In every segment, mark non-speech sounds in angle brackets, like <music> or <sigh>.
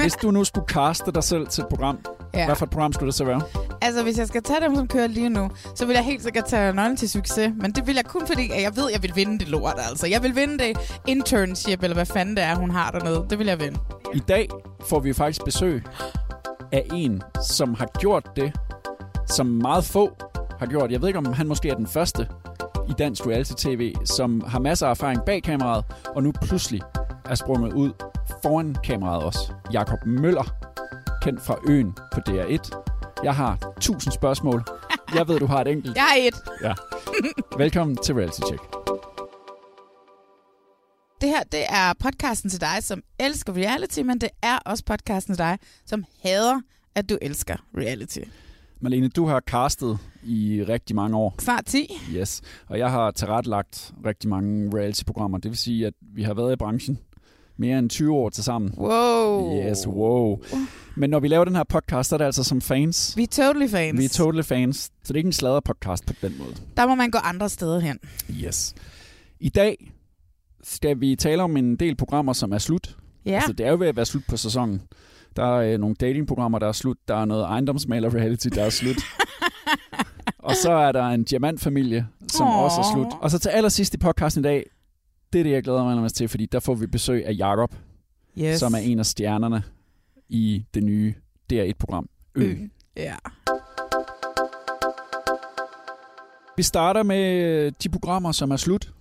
Hvis du nu skulle kaste dig selv til et program, Ja. hvad for et program skulle det så være? Altså, hvis jeg skal tage dem, som kører lige nu, så vil jeg helt sikkert tage nøglen til succes. Men det vil jeg kun fordi, at jeg ved, at jeg vil vinde det lort, altså. Jeg vil vinde det internship, eller hvad fanden det er, hun har dernede. Det vil jeg vinde. I dag får vi faktisk besøg af en, som har gjort det, som meget få har gjort. Jeg ved ikke, om han måske er den første i dansk reality-tv, som har masser af erfaring bag kameraet, og nu pludselig er sprunget ud foran kameraet også. Jakob Møller, kendt fra Øen på DR1. Jeg har tusind spørgsmål. Jeg ved, du har et enkelt. <laughs> Jeg har et. Ja. Velkommen til Reality Check. Det her, det er podcasten til dig, som elsker reality, men det er også podcasten til dig, som hader, at du elsker reality. Marlene, du har castet i rigtig mange år. Snart 10. Yes. Og jeg har tilrettelagt rigtig mange reality-programmer. Det vil sige, at vi har været i branchen mere end 20 år til sammen. Wow. Yes, wow. Men når vi laver den her podcast, så er det altså som fans. Vi er totally fans. Vi er totally fans. Så det er ikke en sladder podcast på den måde. Der må man gå andre steder hen. Yes. I dag skal vi tale om en del programmer, som er slut. Ja. Altså, det er jo ved at være slut på sæsonen. Der er øh, nogle datingprogrammer, der er slut. Der er noget ejendomsmaler reality, der er slut. <laughs> og så er der en diamantfamilie, som Åh. også er slut. Og så til allersidst i podcasten i dag, det er det, jeg glæder mig allermest til, fordi der får vi besøg af Jakob, yes. som er en af stjernerne i det nye DR1-program. Ø. Ja. Vi starter med de programmer, som er slut.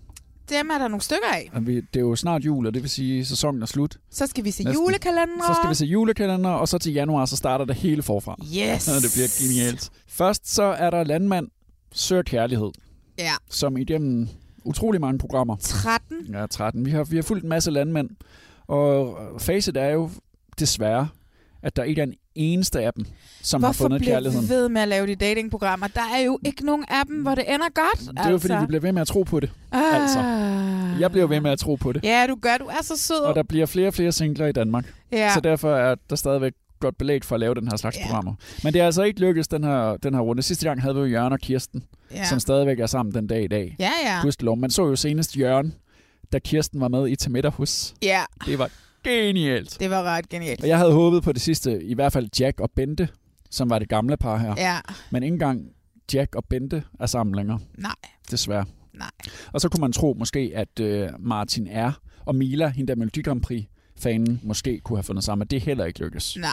Dem er der nogle stykker af. Og vi- Det er jo snart jul, og det vil sige, at sæsonen er slut. Så skal vi se Næsten. julekalender. Så skal vi se julekalender, og så til januar, så starter det hele forfra. Yes. Og <laughs> det bliver genialt. Først så er der Landmand Søger Kærlighed, Ja. som igennem utrolig mange programmer. 13. Ja, 13. Vi har, vi har fulgt en masse landmænd, og facet er jo desværre, at der ikke er en eneste af dem, som har Hvorfor fundet bliver kærligheden. vi ved med at lave de datingprogrammer? Der er jo ikke nogen af dem, hvor det ender godt. Det er jo fordi, vi bliver ved med at tro på det. altså. Jeg bliver ved med at tro på det. Ja, du gør. Du er så sød. Og der bliver flere og flere singler i Danmark. ja. Så derfor er der stadigvæk godt belæg for at lave den her slags Ja. programmer. Men det er altså ikke lykkedes den her, den her runde. Sidste gang havde vi jo Jørgen og Kirsten, ja. som stadigvæk er sammen den dag i dag. ja, ja. Gudskelov. Man så jo senest Jørgen, da Kirsten var med i Til middag hos. Ja, Det var genialt. det var ret genialt. Og jeg havde håbet på det sidste, i hvert fald Jack og Bente, som var det gamle par her. Ja, Men ikke engang Jack og Bente er sammen længere, nej, desværre. nej. Og så kunne man tro måske, at øh, Martin R. og Mila, hende der Melodi Grand Prix, fanen måske kunne have fundet sammen, men det er heller ikke lykkes. Nej.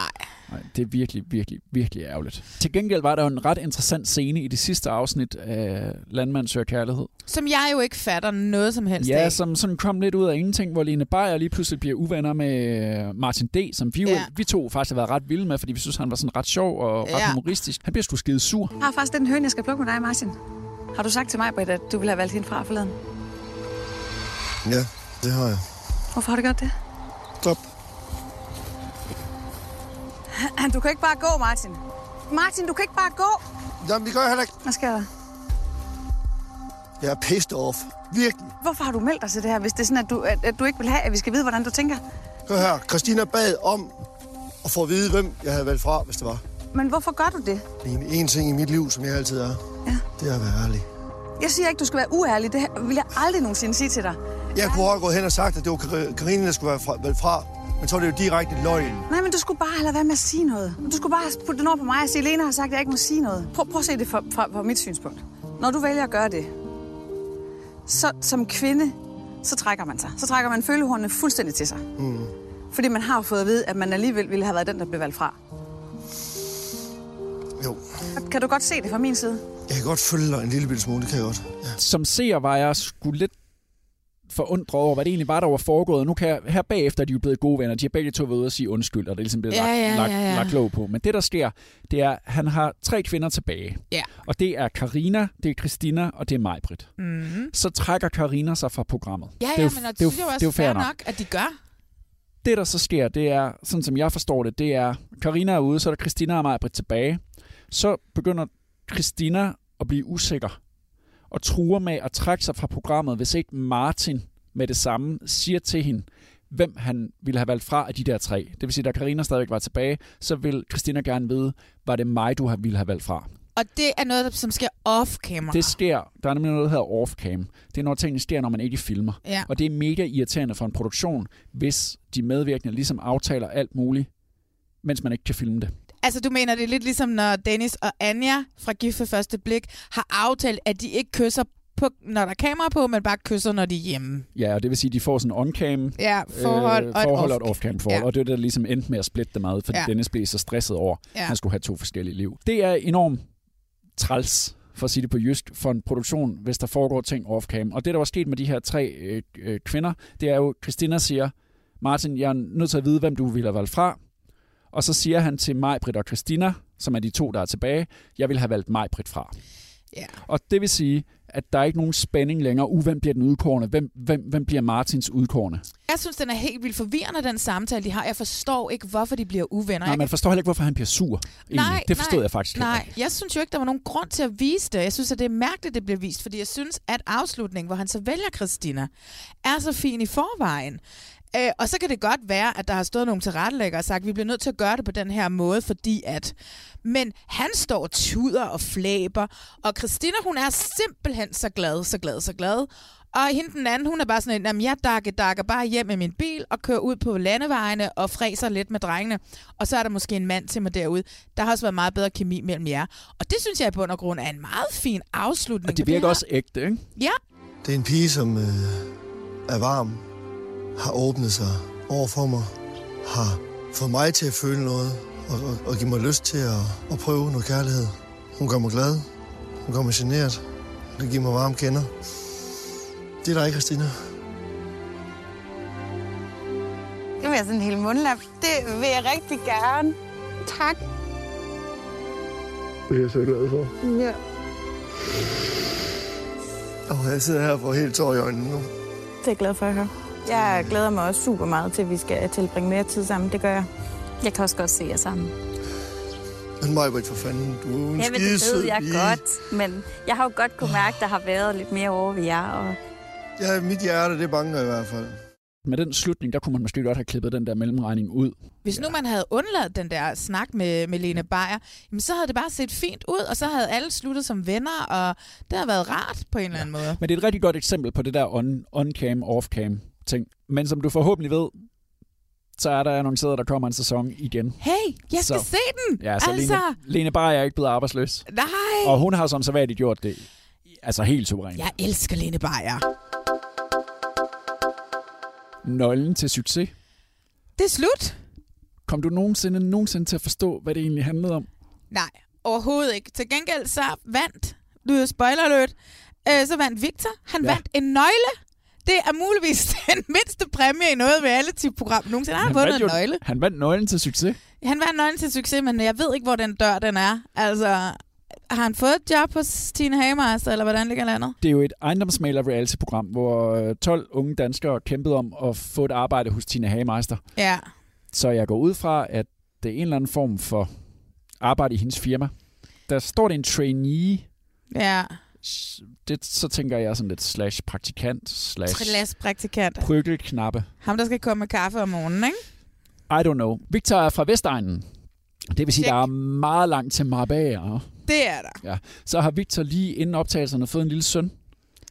Nej, det er virkelig, virkelig, virkelig ærgerligt. Til gengæld var der jo en ret interessant scene i det sidste afsnit af Landmand søger kærlighed. Som jeg jo ikke fatter noget som helst Ja, af. som sådan kom lidt ud af ingenting, hvor Lene Beyer lige pludselig bliver uvenner med Martin D., som vi, jo, Ja. vi to faktisk har været ret vilde med, fordi vi synes, han var sådan ret sjov og ret Ja. humoristisk. Han bliver sgu skide sur. Jeg har faktisk den høn, jeg skal plukke med dig, Martin. Har du sagt til mig, Britt, at du ville have valgt hende fra forleden? Ja, det har jeg. Hvorfor har du gjort det? Stop. Du kan ikke bare gå, Martin. Martin, du kan ikke bare gå. Jamen, det gør jeg heller ikke. Hvad sker der? Jeg er pissed off. Virkelig. Hvorfor har du meldt dig til det her, hvis det er sådan, at du, at, at du ikke vil have, at vi skal vide, hvordan du tænker? Hør her. Christina bad om at få at vide, hvem jeg havde valgt fra, hvis det var. Men hvorfor gør du det? En, en ting i mit liv, som jeg altid er, Ja. det er at være ærlig. Jeg siger ikke, du skal være uærlig. Det vil jeg aldrig nogensinde sige til dig. Jeg kunne have gået hen og sagt, at det var Kar- Karina, der skulle være fra, valgt fra. Men så var det jo direkte løgn. Nej, men du skulle bare lade være med at sige noget. Du skulle bare putte den over på mig og sige, Lena har sagt, at jeg ikke må sige noget. Prøv, prøv at se det fra, fra, fra mit synspunkt. Når du vælger at gøre det, så som kvinde, så trækker man sig. Så trækker man følehornene fuldstændig til sig. Mm. Fordi man har fået at vide, at man alligevel ville have været den, der blev valgt fra. Jo. Kan du godt se det fra min side? Jeg kan godt følge dig en lille bitte smule, det kan jeg godt. Ja. Som seer var jeg sgu lidt forundret over, hvad det egentlig var, der var foregået. Nu kan jeg, her bagefter er de jo blevet gode venner. De har begge to været ude og sige undskyld, og det er ligesom blevet Ja, lagt, ja, lagt, ja, ja. lagt låg på. Men det, der sker, det er, at han har tre kvinder tilbage. Ja. Og det er Karina, det er Christina, og det er Majbrit. Mm-hmm. Så trækker Karina sig fra programmet. Ja, det ja, er jo, men og det er jo, synes jeg jo det også er jo fair fair nok. nok, at de gør. Det, der så sker, det er, sådan som jeg forstår det, det er, Karina er ude, så er der Christina og Majbrit tilbage. Så begynder Christina at blive usikker og truer med at trække sig fra programmet, hvis ikke Martin med det samme siger til hende, hvem han ville have valgt fra af de der tre. Det vil sige, da Karina stadigvæk var tilbage, så vil Christina gerne vide, var det mig, du ville have valgt fra. Og det er noget, som sker off-camera. Det sker, der er nemlig noget, der hedder off-cam. Det er når tingene sker, når man ikke filmer. Ja. Og det er mega irriterende for en produktion, hvis de medvirkende ligesom aftaler alt muligt, mens man ikke kan filme det. Altså, du mener, det er lidt ligesom, når Dennis og Anja fra Gift ved første blik har aftalt, at de ikke kysser, på, når der er kamera på, men bare kysser, når de er hjemme. Ja, og det vil sige, at de får sådan on-cam Ja, forhold et forhold og et off-cam forhold. Ja. Og det er der ligesom endte med at splitte dem ad, fordi Ja. Dennis blev så stresset over, Ja. at han skulle have to forskellige liv. Det er enormt træls, for at sige det på jysk, for en produktion, hvis der foregår ting off-cam. Og det, der var sket med de her tre øh, øh, kvinder, det er jo, Christina siger, Martin, jeg er nødt til at vide, hvem du ville have valgt fra. Og så siger han til Majbrit og Christina, som er de to, der er tilbage, jeg vil have valgt Majbrit fra. Ja. Og det vil sige, at der er ikke nogen spænding længere. Uh, hvem bliver den udkårende? Hvem, hvem, hvem bliver Martins udkårende? Jeg synes, den er helt vildt forvirrende, den samtale, de har. Jeg forstår ikke, hvorfor de bliver uvenner. Nej, man forstår heller ikke, hvorfor han bliver sur. egentlig. Nej, det forstod nej, jeg faktisk heller Nej, ikke. jeg synes jo ikke, der var nogen grund til at vise det. Jeg synes, at det er mærkeligt, det bliver vist, fordi jeg synes, at afslutningen, hvor han så vælger Christina, er så fin i forvejen. Øh, og så kan det godt være, at der har stået nogle tilrettelæggere og sagt, at vi bliver nødt til at gøre det på den her måde, fordi at... Men han står og tuder og flæber, og Christina, hun er simpelthen så glad, så glad, så glad. Og hende den anden, hun er bare sådan en, jamen jeg dakker, dakker bare hjem med min bil og kører ud på landevejene og fræser lidt med drengene. Og så er der måske en mand til mig derude. Der har også været meget bedre kemi mellem jer. Og det synes jeg i bund og grund er en meget fin afslutning. Og det virker her. også ægte, ikke? Ja, Det er en pige, som øh, er varm, har åbnet sig over for mig, har fået mig til at føle noget, og, og, og give mig lyst til at, at prøve noget kærlighed. Hun gør mig glad, hun gør mig generet, det giver mig varme kender. Det er der ikke, Christina. Det vil jeg sådan en hel mundlap. Det vil jeg rigtig gerne. Tak. Det er jeg så glad for. Ja. Og jeg sidder her og får helt tår i øjnene nu. Det er jeg glad for at høre. Jeg glæder mig også super meget til, at vi skal tilbringe mere tid sammen. Det gør jeg. Jeg kan også godt se jer sammen. Men mig, for fanden, du er en Jamen, det ved jeg pige. godt. Men jeg har jo godt kunne mærke, at der har været lidt mere over ved jer. Og Ja, mit hjerte, det banker i hvert fald. Med den slutning, der kunne man måske godt have klippet den der mellemregning ud. hvis nu man havde undladt den der snak med, med Lene Beyer, jamen så havde det bare set fint ud, og så havde alle sluttet som venner, og det havde været rart på en eller anden måde. Men det er et rigtig godt eksempel på det der on- on-cam, off-cam ting. Men som du forhåbentlig ved, så er der annonceret, at der kommer en sæson igen. Hey, jeg skal Så- se den! Ja, så altså, Lene, Lene Bar er ikke blevet arbejdsløs. nej! Og hun har som så vanligt gjort det altså helt suverænt. Jeg elsker Lene Beyer. Nøglen til succes. Det er slut. Kom du nogensinde, nogensinde til at forstå, hvad det egentlig handlede om? Nej, overhovedet ikke. Til gengæld så vandt, du er spoiler alert, øh, så vandt Victor. Han ja. vandt en nøgle. Det er muligvis <laughs> den mindste præmie i noget reality-program nogensinde. Han har vundet en nøgle. Han vandt nøglen til succes. Han vandt nøglen til succes, men jeg ved ikke, hvor den dør den er. Altså, har han fået et job hos Tine Hameister, eller hvordan ligger landet? Det er jo et ejendomsmaler reality-program, hvor øh, 12 unge danskere kæmpede om at få et arbejde hos Tina Hagemeister. Ja. Så jeg går ud fra, at det er en eller anden form for arbejde i hendes firma. Der står det en trainee. Ja. Det, så tænker jeg sådan lidt slash praktikant, slash Trilas praktikant. prykkelknappe. Ham, der skal komme med kaffe om morgenen, ikke? I don't know. Victor er fra Vestegnen. Det vil sige, Check. der er meget langt til Marbella. Det er der. Ja. Så har Victor lige inden optagelserne fået en lille søn.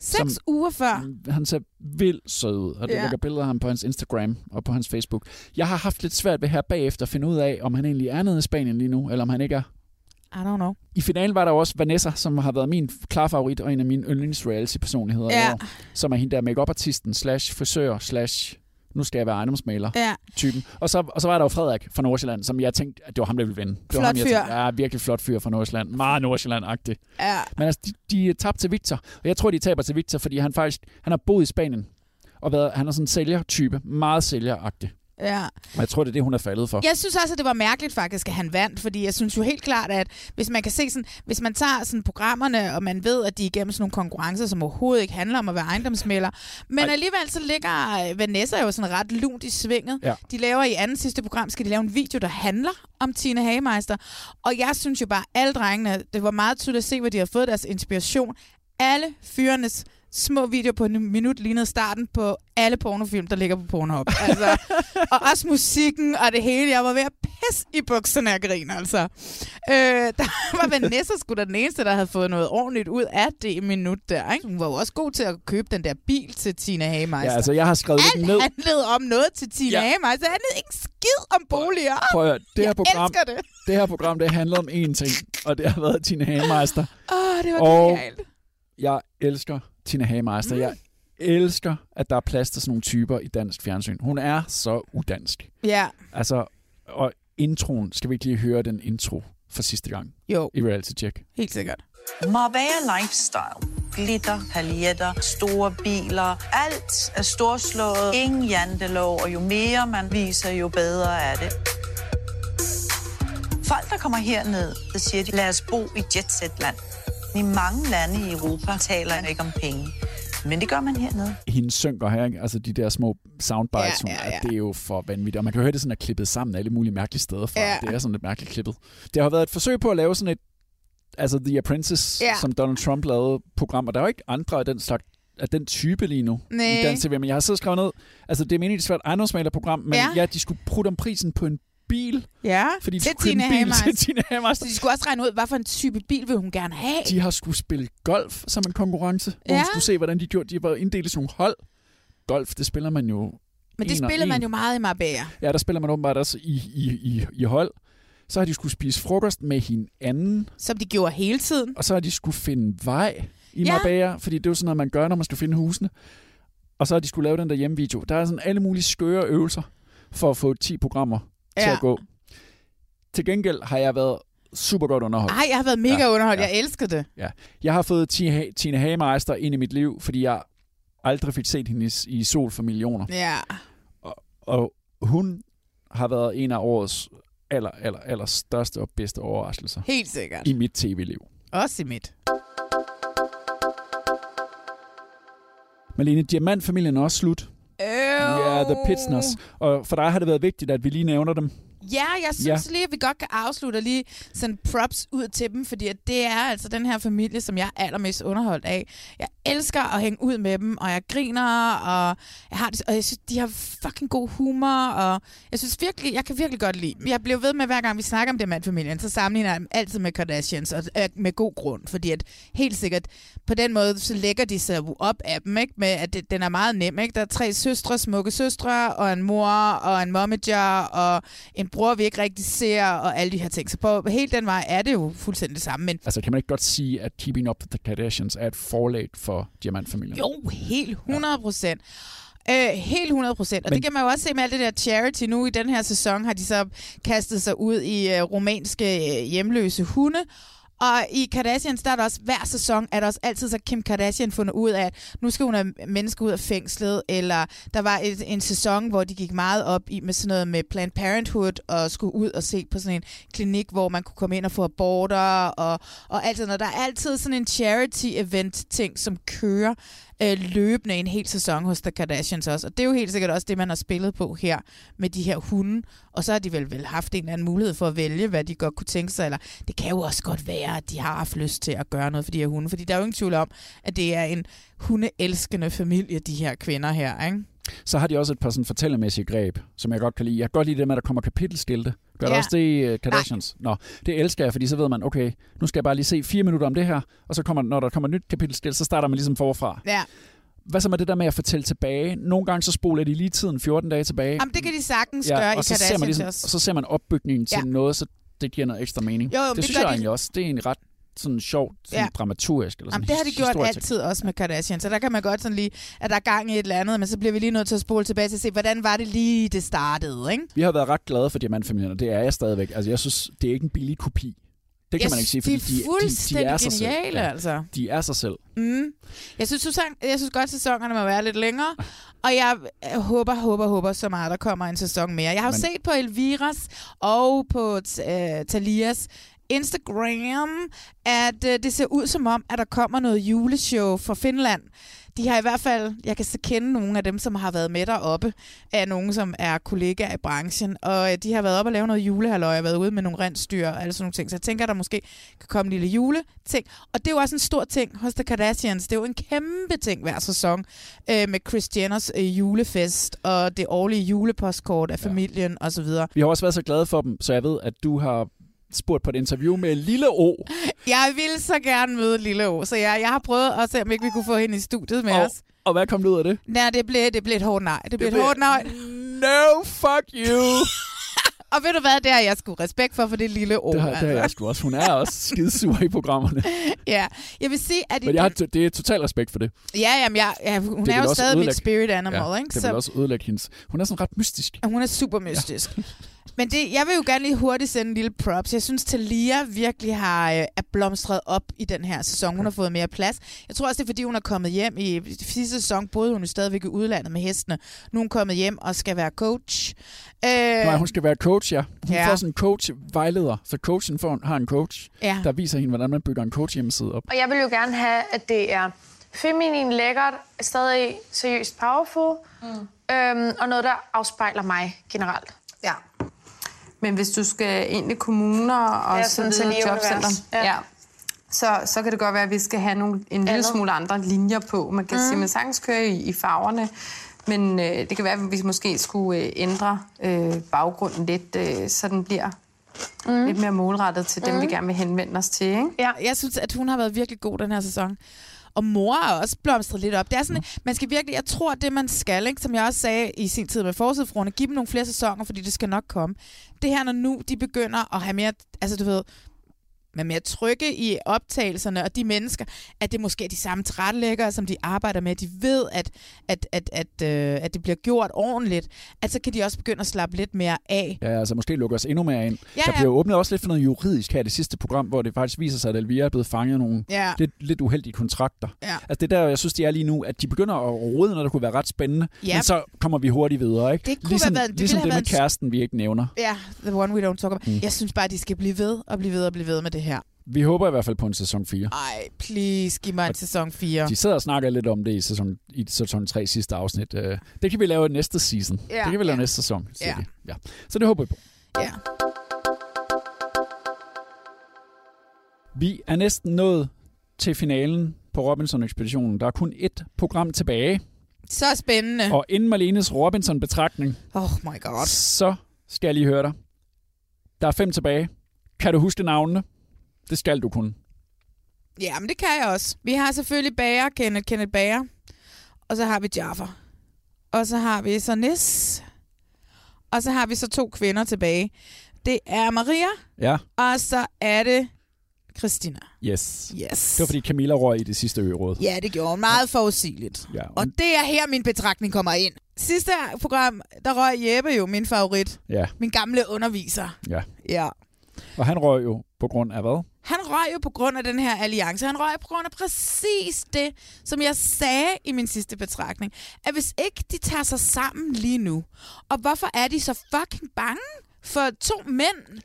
Seks Som- uger før. Han ser vildt sød ud, og det Ja. lægger billeder af ham på hans Instagram og på hans Facebook. Jeg har haft lidt svært ved her bagefter at finde ud af, om han egentlig er nede i Spanien lige nu, eller om han ikke er. I don't know. I finalen var der også Vanessa, som har været min klar favorit og en af mine yndlings reality personligheder Ja. år, som er hende der make artisten slash frisør slash nu skal jeg være ejendomsmaler Ja. typen. Og så, og så var der jo Frederik fra Nordsjælland, som jeg tænkte, at det var ham, der ville vinde. Det var Flot ham, jeg fyr. Tænkte, ja, virkelig flot fyr fra Nordsjælland. Meget Nordsjælland-agtig. Ja. Men altså, de, de tabte til Victor. Og jeg tror, de taber til Victor, fordi han faktisk han har boet i Spanien. Og været, han er sådan en sælgertype. Meget sælgeragtig. Ja. Og jeg tror, det er det, hun er faldet for. Jeg synes også, at det var mærkeligt faktisk, at han vandt, fordi jeg synes jo helt klart, at hvis man kan se sådan, hvis man tager sådan programmerne, og man ved, at de er igennem sådan nogle konkurrencer, som overhovedet ikke handler om at være ejendomsmælder, men Ej. alligevel så ligger øh, Vanessa jo sådan ret lunt i svinget. Ja. De laver i anden sidste program, skal de lave en video, der handler om Tina Hagemeister, og jeg synes jo bare, alle drengene, det var meget tydeligt at se, hvor de har fået deres inspiration. Alle fyrenes små videoer på en minut lignede starten på alle pornofilm, der ligger på Pornhub. Altså, og også musikken og det hele. Jeg var ved at pisse i bukserne af grin, altså. Øh, der <laughs> var Vanessa sgu da den eneste, der havde fået noget ordentligt ud af det minut der. Ikke? Hun var jo også god til at købe den der bil til Tina Hagemeister. Ja, altså, jeg har skrevet lidt Alt ned. handlede om noget til Tina Ja. Hagemeister. Det handlede ikke skid om boliger. Prøv at høre, det her, jeg program, elsker det. det her program, det handler om én ting, og det har været Tina Hagemeister. Åh, oh, det var Og- genialt. Jeg elsker Tina Hagemeister. Mm. Jeg elsker, at der er plads til sådan nogle typer i dansk fjernsyn. Hun er så udansk. Ja, Altså, og introen, skal vi ikke lige høre den intro for sidste gang jo, i Reality Check? helt sikkert. Marbella Lifestyle. Glitter, paljetter, store biler. Alt er storslået. Ingen jantelov, og jo mere man viser, jo bedre er det. Folk, der kommer herned, siger de, lad os bo i jetsetland. I mange lande i Europa taler man ikke om penge. Men det gør man hernede. Hendes synker her, ikke? altså de der små soundbites, Ja, ja, ja. det er jo for vanvittigt. Og man kan høre det sådan er klippet sammen alle mulige mærkelige steder fra. Ja. Det er sådan lidt mærkeligt klippet. Det har været et forsøg på at lave sådan et, altså The Apprentice, Ja. som Donald Trump lavede program, og der er jo ikke andre af den slags af den type lige nu Nej. i dansk TV, men jeg har siddet og skrevet ned, altså det er meningen, det skal være et ejendomsmalerprogram, men ja. Ja. de skulle putte om prisen på en bil, Ja, fordi de til Tina Hagemeister. til Tina Hagemeister. Så de skulle også regne ud, hvad for en type bil vil hun gerne have. De har skulle spille golf som en konkurrence, hvor Ja. hun skulle se, hvordan de gjorde. De var inddelt i sådan nogle hold. Golf, det spiller man jo Men det spiller man jo meget i Marbella. Ja, der spiller man åbenbart også i, i, i, i hold. Så har de skulle spise frokost med hinanden, Som de gjorde hele tiden. og så har de skulle finde vej i Ja. Marbella, fordi det er jo sådan noget, man gør, når man skal finde husene. Og så har de skulle lave den der hjemmevideo. Der er sådan alle mulige skøre øvelser for at få 10 programmer ja. til Ja. at gå. Til gengæld har jeg været super godt underholdt. Ej, jeg har været mega Ja, underholdt. ja. Jeg elsker det. Jeg har fået Tina, Hagemeister ind i mit liv, fordi jeg aldrig fik set hende i, i Sol for millioner. Ja. Og hun har været en af årets aller, aller, aller største og bedste overraskelser Helt sikkert. i mit tv-liv. Også i mit. Malene, Diamantfamilien er også slut. Øh. The Pitsners. Og for dig har det været vigtigt, at vi lige nævner dem. Ja, jeg synes Ja. lige, at vi godt kan afslutte og lige sende props ud til dem, fordi at det er altså den her familie, som jeg er allermest underholdt af. Jeg elsker at hænge ud med dem, og jeg griner, og jeg, har det, og jeg synes, de har fucking god humor, og jeg synes virkelig, jeg kan virkelig godt lide dem. Jeg bliver ved med, hver gang vi snakker om Diamantfamilien, så sammenligner jeg dem altid med Kardashians, og øh, med god grund, fordi at helt sikkert, på den måde, så lægger de sig op af dem, ikke? med at det, den er meget nem. Ikke? Der er tre søstre, smukke søstre, og en mor, og en momager, og en bror, vi ikke rigtig ser, og alle de her ting. Så på hele den vej er det jo fuldstændig det samme. Men Altså, kan man ikke godt sige, at Keeping Up with the Kardashians er et forlag for Diamantfamilien? jo, helt 100 procent. Øh, helt 100 procent. Og Men- det kan man jo også se med alt det der charity. Nu i den her sæson har de så kastet sig ud i øh, romanske øh, hjemløse hunde. Og i Kardashians, der er der også, hver sæson er der også altid så Kim Kardashian fundet ud af, at nu skal hun have mennesker ud af fængslet, eller der var et, en sæson, hvor de gik meget op i med sådan noget med Planned Parenthood, og skulle ud og se på sådan en klinik, hvor man kunne komme ind og få aborter, og, og alt sådan noget. Der er altid sådan en charity-event-ting, som kører øh, løbende en hel sæson hos The Kardashians også. Og det er jo helt sikkert også det, man har spillet på her med de her hunde. Og så har de vel, vel haft en eller anden mulighed for at vælge, hvad de godt kunne tænke sig. Eller det kan jo også godt være, at de har haft lyst til at gøre noget for de her hunde. Fordi der er jo ingen tvivl om, at det er en hundeelskende familie, de her kvinder her. Ikke? Så har de også et par sådan fortællermæssige greb, som jeg godt kan lide. Jeg kan godt lide det med, at der kommer kapitelskilte. Gør ja. Ja. også det i uh, Kardashians? Nå, det elsker jeg, fordi så ved man, okay, nu skal jeg bare lige se fire minutter om det her, og så kommer, når der kommer et nyt kapitelskilt, så starter man ligesom forfra. Ja. Hvad så med det der med at fortælle tilbage? Nogle gange så spoler de lige tiden 14 dage tilbage. Jamen, det kan de sagtens ja, gøre i og så ser man ligesom, også. og så ser man opbygningen til Ja. noget, så det giver noget ekstra mening. Jo, jo, det, det synes jeg de- egentlig også. Det er egentlig ret sådan sjovt, sådan Ja. ja. dramaturgisk. Eller sådan Jamen, det har de gjort altid også med Kardashian, så der kan man godt sådan lige, at der er gang i et eller andet, men så bliver vi lige nødt til at spole tilbage til at se, hvordan var det lige, det startede, ikke? Vi har været ret glade for diamantfamilien, og det er jeg stadigvæk. Altså, jeg synes, det er ikke en billig kopi. Det kan Jeg man ikke sige, fordi de er de, de, de fuldstændig er sig selv. geniale, altså. De er sig selv. Mm. Jeg synes, Susan, jeg synes godt, at sæsonerne må være lidt længere, og jeg øh, håber, håber, håber så meget, der kommer en sæson mere. Jeg har jo set på Elviras og på uh, Talias Instagram, at uh, det ser ud som om, at der kommer noget juleshow fra Finland. De har i hvert fald, jeg kan så kende nogle af dem, som har været med deroppe, af nogen, som er kollegaer i branchen, og øh, de har været oppe og lave noget julehalløj, og været ude med nogle rensdyr og alle sådan nogle ting. Så jeg tænker, at der måske kan komme en lille juleting. Og det er jo også en stor ting hos The Kardashians. Det er jo en kæmpe ting hver sæson øh, med Kris Jenners øh, julefest og det årlige julepostkort af familien ja. osv. Vi har også været så glade for dem, så jeg ved, at du har spurgt på et interview med Lille O. Jeg ville så gerne møde Lille O, så jeg, jeg har prøvet at se, om ikke vi kunne få hende i studiet med Og, os. og hvad kom der ud af det? Nej, det blev, det blev et hårdt nej. Det blev et hårdt nej. No, fuck you! <laughs> Og ved du hvad, det har jeg sgu respekt for, for det lille O. det, har, det har jeg sgu også. Hun er også skidesur i programmerne. <laughs> Ja, jeg vil sige, at... i Men jeg har, det er total respekt for det. Ja, jamen, jeg, ja, hun det er jo også stadig mit ødelægge- spirit animal, ja, ikke? Det vil også ødelægge hendes... Hun er sådan ret mystisk. Hun er super mystisk. Ja. Men det, jeg vil jo gerne lige hurtigt sende en lille props. Jeg synes, Talia virkelig har øh, er blomstret op i den her sæson. Hun har fået mere plads. Jeg tror også, det er, fordi hun er kommet hjem i sidste sæson. Boede hun jo stadigvæk i udlandet med hestene. Nu er hun kommet hjem og skal være coach. Øh, Nej, hun skal være coach, ja. Hun Ja. får sådan en coach-vejleder, så coachen får, har en coach, Ja. der viser hende, hvordan man bygger en coach-hjemmeside op. Og jeg vil jo gerne have, at det er feminin, lækkert, stadig seriøst powerful, mm. øhm, og noget, der afspejler mig generelt. Men hvis du skal ind i kommuner og Ja, så sådan videre, til jobcenter, ja. Ja. Så, så kan det godt være, at vi skal have nogle, en lille smule andre linjer på. Man kan mm. sige, at man sagtens kører i, i farverne, men øh, det kan være, at vi måske skulle øh, ændre øh, baggrunden lidt, øh, så den bliver mm. lidt mere målrettet til dem, vi gerne vil henvende os til. Ikke? Ja, jeg synes, at hun har været virkelig god den her sæson. Og mor er også blomstret lidt op. Det er sådan, man skal virkelig, jeg tror, det man skal, ikke, som jeg også sagde i sin tid med Forsidefruerne, give dem nogle flere sæsoner, fordi det skal nok komme. Det her, når nu de begynder at have mere, altså du ved, med mere trygge i optagelserne, og de mennesker, at det måske er de samme trætlæggere, som de arbejder med, de ved, at, at, at, at, øh, at det bliver gjort ordentligt, at så kan de også begynde at slappe lidt mere af. Ja, altså måske lukke os endnu mere ind. Ja, der ja. bliver åbnet også lidt for noget juridisk her i det sidste program, hvor det faktisk viser sig, at Elvira er blevet fanget nogle Ja. lidt, lidt uheldige kontrakter. Ja. Altså det er der, jeg synes, de er lige nu, at de begynder at rode noget, der kunne være ret spændende, Ja. men så kommer vi hurtigt videre. Ikke? Det kunne ligesom have været- det ligesom det med en- kæresten, vi ikke nævner. Ja, the one we don't talk about. Mm. Jeg synes bare, de skal blive ved og blive ved og blive ved med det her. Vi håber i hvert fald på en sæson 4. Ej, please, giv mig en sæson 4. De sidder og snakker lidt om det i sæson, i sæson 3 sidste afsnit. Øh, Det kan vi lave næste season. Ja. Det kan vi lave Ja. næste sæson. Ja. de. ja. Så det håber vi på. Ja. Vi er næsten nået til finalen på Robinson-ekspeditionen. Der er kun ét program tilbage. Så spændende. Og inden Marlenes Robinson-betragtning, Oh my god. så skal jeg lige høre dig. Der er fem tilbage. Kan du huske navnene? Det skal du kunne. Ja, men det kan jeg også. Vi har selvfølgelig Bager, Kenneth, Kenneth Bager. Og så har vi Jaffer. Og så har vi så Nis. Og så har vi så to kvinder tilbage. Det er Maria, Ja, og så er det Christina. yes. Yes. Det var fordi Camilla røg i det sidste øråd. Ja, det gjorde hun. Meget forudsigeligt. Ja, Og det er her, min betragtning kommer ind. Sidste program, der røg Jeppe jo, min favorit. ja, Min gamle underviser. ja. Ja. Og han røg jo på grund af hvad? Han røg jo på grund af den her alliance. Han røg på grund af præcis det, som jeg sagde i min sidste betragtning. At hvis ikke de tager sig sammen lige nu, og hvorfor er de så fucking bange for to mænd,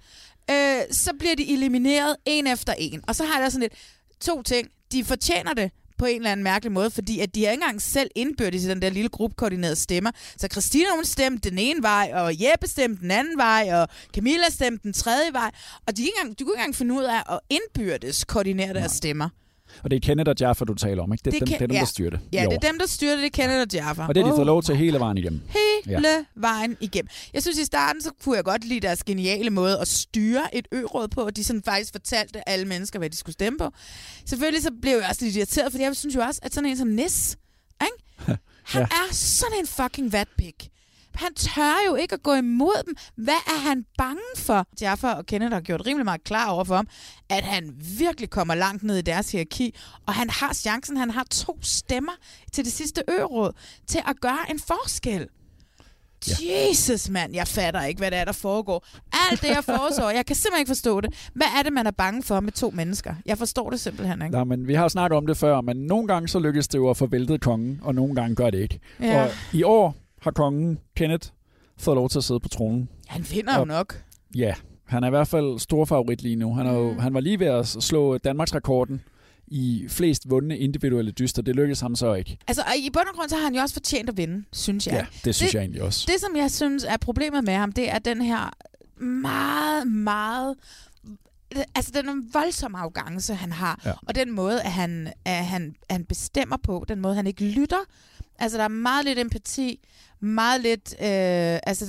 øh, så bliver de elimineret en efter en. Og så har jeg sådan lidt to ting. De fortjener det på en eller anden mærkelig måde, fordi at de har ikke engang selv indbyrdes i den der lille gruppekoordinerede stemmer. Så Christina hun stemte den ene vej, og Jeppe stemte den anden vej, og Camilla stemte den tredje vej. Og de, ikke engang, de kunne ikke engang finde ud af at indbyrdes koordinere deres stemmer. Og det er Kenneth og Jaffa, du taler om, ikke? Det er, dem, kan- det er dem, ja. der styrer det. Ja, det er dem, der styrer det. Det kender og Jaffa. Og det har de fået lov til hele vejen igennem. Hele vejen igennem. Jeg synes i starten, så kunne jeg godt lide deres geniale måde at styre et ø-råd på, og de sådan faktisk fortalte alle mennesker, hvad de skulle stemme på. Selvfølgelig så blev jeg også lidt irriteret, fordi jeg synes jo også, at sådan en som Nis, ikke? <laughs> han Ja. er sådan en fucking vatpik. Han tør jo ikke at gå imod dem. Hvad er han bange for? Jaffa og Kenneth har gjort rimelig meget klar over for ham, at han virkelig kommer langt ned i deres hierarki, og han har chancen, han har to stemmer til det sidste øråd, til at gøre en forskel. Ja. Jesus, mand, jeg fatter ikke, hvad det er, der foregår. Alt det, jeg foreslår, jeg kan simpelthen ikke forstå det. Hvad er det, man er bange for med to mennesker? Jeg forstår det simpelthen ikke. Nej, men vi har snakket om det før, men nogle gange så lykkes det jo at få væltet kongen, og nogle gange gør det ikke. Ja. Og i år har kongen, Kenneth, fået lov til at sidde på tronen. Han vinder jo Og- nok. Ja, han er i hvert fald stor favorit lige nu. Han, er jo, Mm. han var lige ved at slå Danmarks rekorden i flest vundne individuelle dyster. Det lykkedes ham så ikke. Altså, og i bund og grund, så har han jo også fortjent at vinde, synes jeg. Ja, det synes jeg egentlig også. Det, som jeg synes er problemet med ham, det er den her meget, meget... Altså den voldsomme arrogance, han har, Ja. og den måde, at han, at han, han bestemmer på, den måde, han ikke lytter. Altså, der er meget lidt empati, meget lidt... Øh, altså,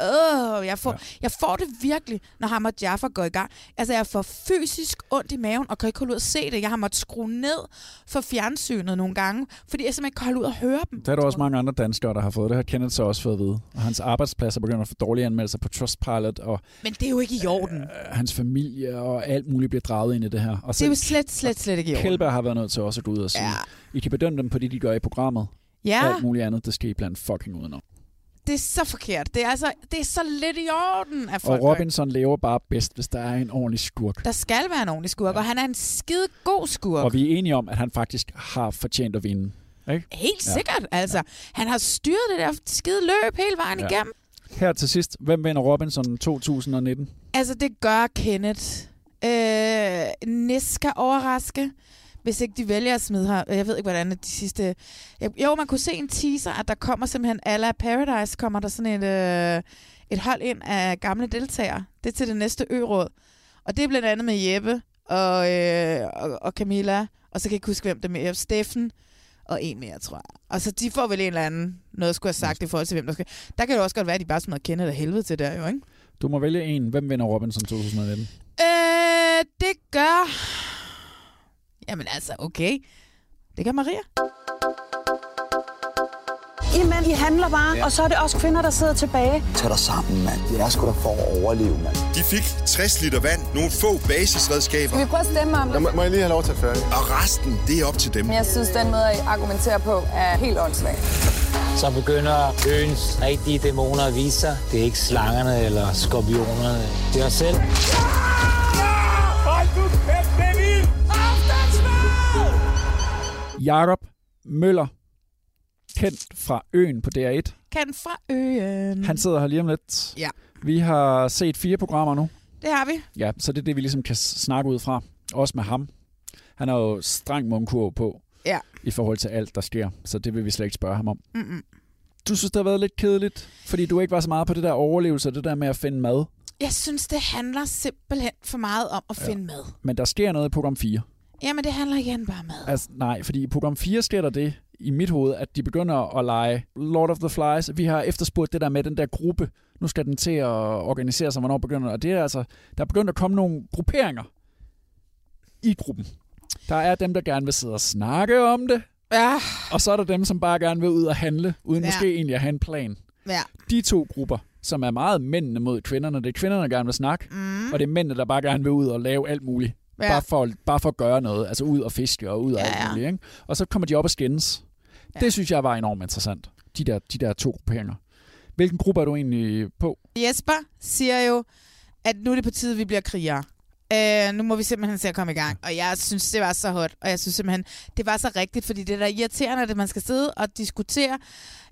Øh, jeg, får, ja. jeg får det virkelig, når ham og Jaffa går i gang. Altså, jeg får fysisk ondt i maven, og kan ikke holde ud at se det. Jeg har måttet skrue ned for fjernsynet nogle gange, fordi jeg simpelthen ikke kan holde ud at høre dem. Der er der også mange andre danskere, der har fået det. Har Kenneth så også fået at vide. Og hans arbejdsplads er begyndt at få dårlige anmeldelser på Trustpilot, og Men det er jo ikke i orden. øh, hans familie og alt muligt bliver draget ind i det her. Og Det er jo slet, slet, slet ikke i orden. Kjellberg har været nødt til også at gå ud og sige, Ja. I kan bedømme dem på det, de gør i programmet. Ja. Alt muligt andet, det skal I blandt fucking udenom. Det er så forkert. Det er, altså, det er så lidt i orden, at folk Og Robinson lever bare bedst, hvis der er en ordentlig skurk. Der skal være en ordentlig skurk, og han er en skide god skurk. Og vi er enige om, at han faktisk har fortjent at vinde. Ikke? Helt sikkert, altså. Han har styret det der skide løb hele vejen Ja. igennem. Her til sidst, hvem vinder Robinson 2019? Altså, det gør Kenneth. Øh, Nis skal overraske, hvis ikke de vælger at smide her. Jeg ved ikke, hvordan de sidste... Jo, man kunne se en teaser, at der kommer simpelthen Alla Paradise, kommer der sådan et, øh, et hold ind af gamle deltagere. Det er til det næste ø-råd. Og det er blandt andet med Jeppe og, øh, og, og Camilla. Og så kan jeg ikke huske, hvem det er med. Steffen og en mere, tror jeg. Og så de får vel en eller anden noget, skulle have sagt i forhold til, hvem der skal... Der kan det også godt være, at de bare smider Kenneth af helvede til der, jo, ikke? Du må vælge en. Hvem vinder Robinson 2019? Øh, det gør... Jamen altså, okay. Det gør Maria. I mænd, I handler bare, ja. og så er det os kvinder, der sidder tilbage. Tag dig sammen, mand. Det er sgu da for at overleve, mand. De fik 60 liter vand, nogle få basisredskaber, Skal vi prøve at stemme om det? må, må jeg lige have lov til at færdig? og resten, det er op til dem. Men jeg synes, den måde, at argumentere på, er helt åndssvag. Så begynder øens rigtige dæmoner at vise sig. Det er ikke slangerne eller skorpionerne. Det er os selv. Hold Jakob Møller, kendt fra Øen på DR1. Kan fra øen. Han sidder her lige om lidt. Ja. Vi har set fire programmer nu. Det har vi. Ja, så det er det, vi ligesom kan snakke ud fra. Også med ham. Han har jo streng mundkurv på Ja. i forhold til alt, der sker. Så det vil vi slet ikke spørge ham om. Mm-mm. Du synes, det har været lidt kedeligt, fordi du ikke var så meget på det der overlevelse og det der med at finde mad. Jeg synes, det handler simpelthen for meget om at finde mad. Men der sker noget i program 4. Jamen, det handler igen bare mad. Altså, nej, fordi i program 4 sker der det i mit hoved, at de begynder at lege Lord of the Flies. Vi har efterspurgt det der med den der gruppe. Nu skal den til at organisere sig, hvornår begynder Og det er altså, der er begyndt at komme nogle grupperinger i gruppen. Der er dem, der gerne vil sidde og snakke om det. Ja. Og så er der dem, som bare gerne vil ud og handle, uden ja. måske egentlig at have en plan. Ja. De to grupper, som er meget mændene mod kvinderne, det er kvinderne, der gerne vil snakke, Mm. og det er mændene, der bare gerne vil ud og lave alt muligt. Ja. Bare, for, bare for at gøre noget. Altså ud og fiske og ud og Ja, alt muligt. Ikke? Og så kommer de op og skændes. Ja. Det synes jeg var enormt interessant. De der, de der to grupperinger. Hvilken gruppe er du egentlig på? Jesper siger jo, at nu er det på tide, vi bliver krigere. Øh, nu må vi simpelthen se at komme i gang. Og jeg synes, det var så hot. Og jeg synes simpelthen, det var så rigtigt, fordi det er da irriterende, at man skal sidde og diskutere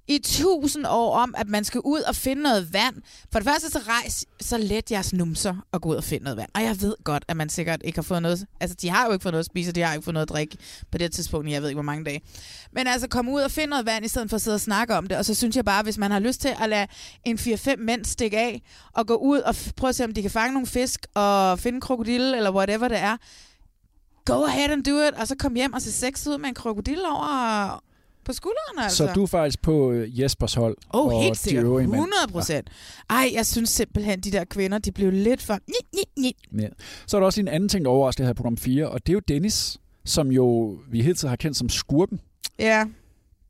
i tusind år om, at man skal ud og finde noget vand. For det første, så rejs så let jeres numser og gå ud og finde noget vand. Og jeg ved godt, at man sikkert ikke har fået noget... Altså, de har jo ikke fået noget at spise, og de har ikke fået noget at drikke på det tidspunkt, jeg ved ikke, hvor mange dage. Men altså, kom ud og finde noget vand, i stedet for at sidde og snakke om det. Og så synes jeg bare, hvis man har lyst til at lade en 4-5 mænd stikke af, og gå ud og f- prøve at se, om de kan fange nogle fisk, og finde en krokodille, eller whatever det er, go ahead and do it, og så kom hjem og se sex ud med en krokodille over på skulderen, altså. Så du er faktisk på øh, Jespers hold. Åh, oh, og helt sikkert. øvrige mænd. 100 procent. Ej, jeg synes simpelthen, de der kvinder, de blev lidt for... Ni, ni, ni. Ja. Så er der også en anden ting, der overrasker her i program 4, og det er jo Dennis, som jo vi hele tiden har kendt som skurken. Ja.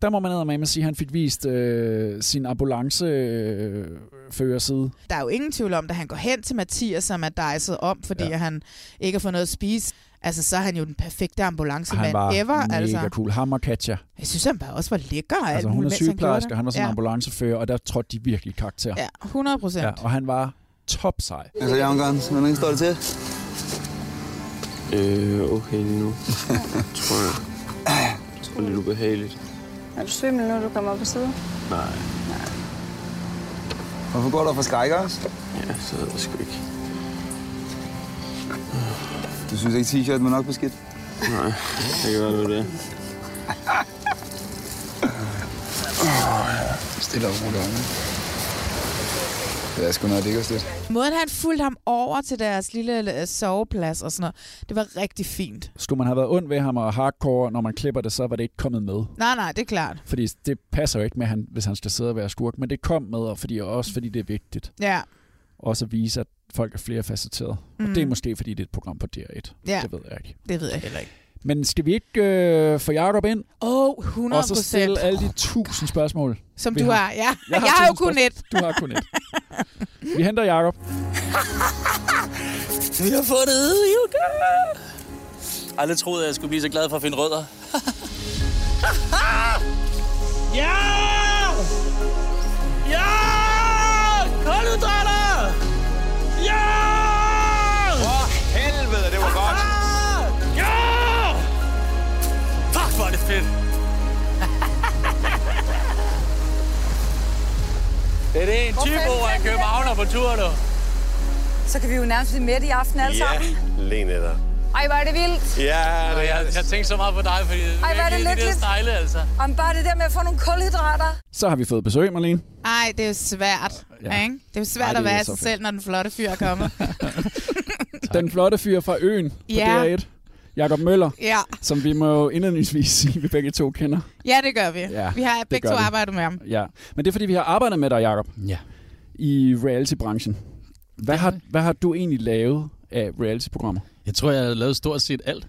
der må man med at sige, at han fik vist øh, sin ambulanceførerside. Der er jo ingen tvivl om, at han går hen til Mathias, som er dejset om, fordi Ja. ja. han ikke har fået noget at spise. Altså, så er han jo den perfekte ambulancemand han var ever. mega altså. cool. Ham og Katja. Jeg synes, han bare også var lækker. Altså, hun er han sygeplejerske, det. han var sådan en ja. ambulancefører, og der trådte de virkelig karakter. Ja, 100 procent. Ja, og han var top sej. Altså, Jørgen Gans, hvordan står det til? Øh, okay nu. <laughs> tror jeg. Det er lidt ubehageligt. Er du svimmel, når du kommer op på siden? Nej. Hvorfor går du for skrækker os? Ja, så ved jeg sgu ikke. Du synes ikke, t-shirten var nok beskidt? Nej, det kan være det. var det. Stille og roligt om. Det er sgu noget lækkerstigt. Måden, han fulgte ham over til deres lille øh, soveplads og sådan noget, det var rigtig fint. Skulle man have været ond ved ham og hardcore, når man klipper det, så var det ikke kommet med. Nej, nej, det er klart. Fordi det passer jo ikke med, han, hvis han skal sidde og være skurk. Men det kom med, og fordi, også fordi det er vigtigt. Ja. Også at vise, at folk er flere facetterede. Mm. Og det er måske, fordi det er et program på DR1. Ja. Det ved jeg ikke. Det ved jeg heller ikke. Men skal vi ikke øh, få Jacob ind? Åh, oh, 100 Og så stille alle de tusind spørgsmål. Som du har, ja. Jeg har jo 1000 kun spørgsmål. et. Du har kun et. Vi henter Jacob. <laughs> Vi har fundet Yuka! Aldrig troede, at jeg skulle blive så glad for at finde rødder. <laughs> ja! Ja! Ja! Fedt! det er det, en typo af er det? Københavner på tur, du. Så kan vi jo nærmest blive midt i aften alle sammen. Lene der. Ej, hvor er det vildt. Ja, det jeg, jeg tænkte så meget på dig, fordi Ej, hvor er det de der lykkeligt. stejle, altså. Om bare det der med at få nogle kulhydrater. Så har vi fået besøg, Marlene. Ej, det er jo svært. Ja. Ikke? Det er jo svært Ej, det at er være sig selv, når den flotte fyr er kommet. <laughs> <laughs> Den flotte fyr fra øen på Ja. DR1. Jakob Møller, Ja. som vi må indledningsvis sige, vi begge to kender. ja, det gør vi. Ja, vi har begge to vi. arbejdet med ham. Ja, men det er fordi, vi har arbejdet med dig, Jacob. Ja. I reality-branchen. Hvad har, hvad har du egentlig lavet af reality-programmer? Jeg tror, jeg har lavet stort set alt.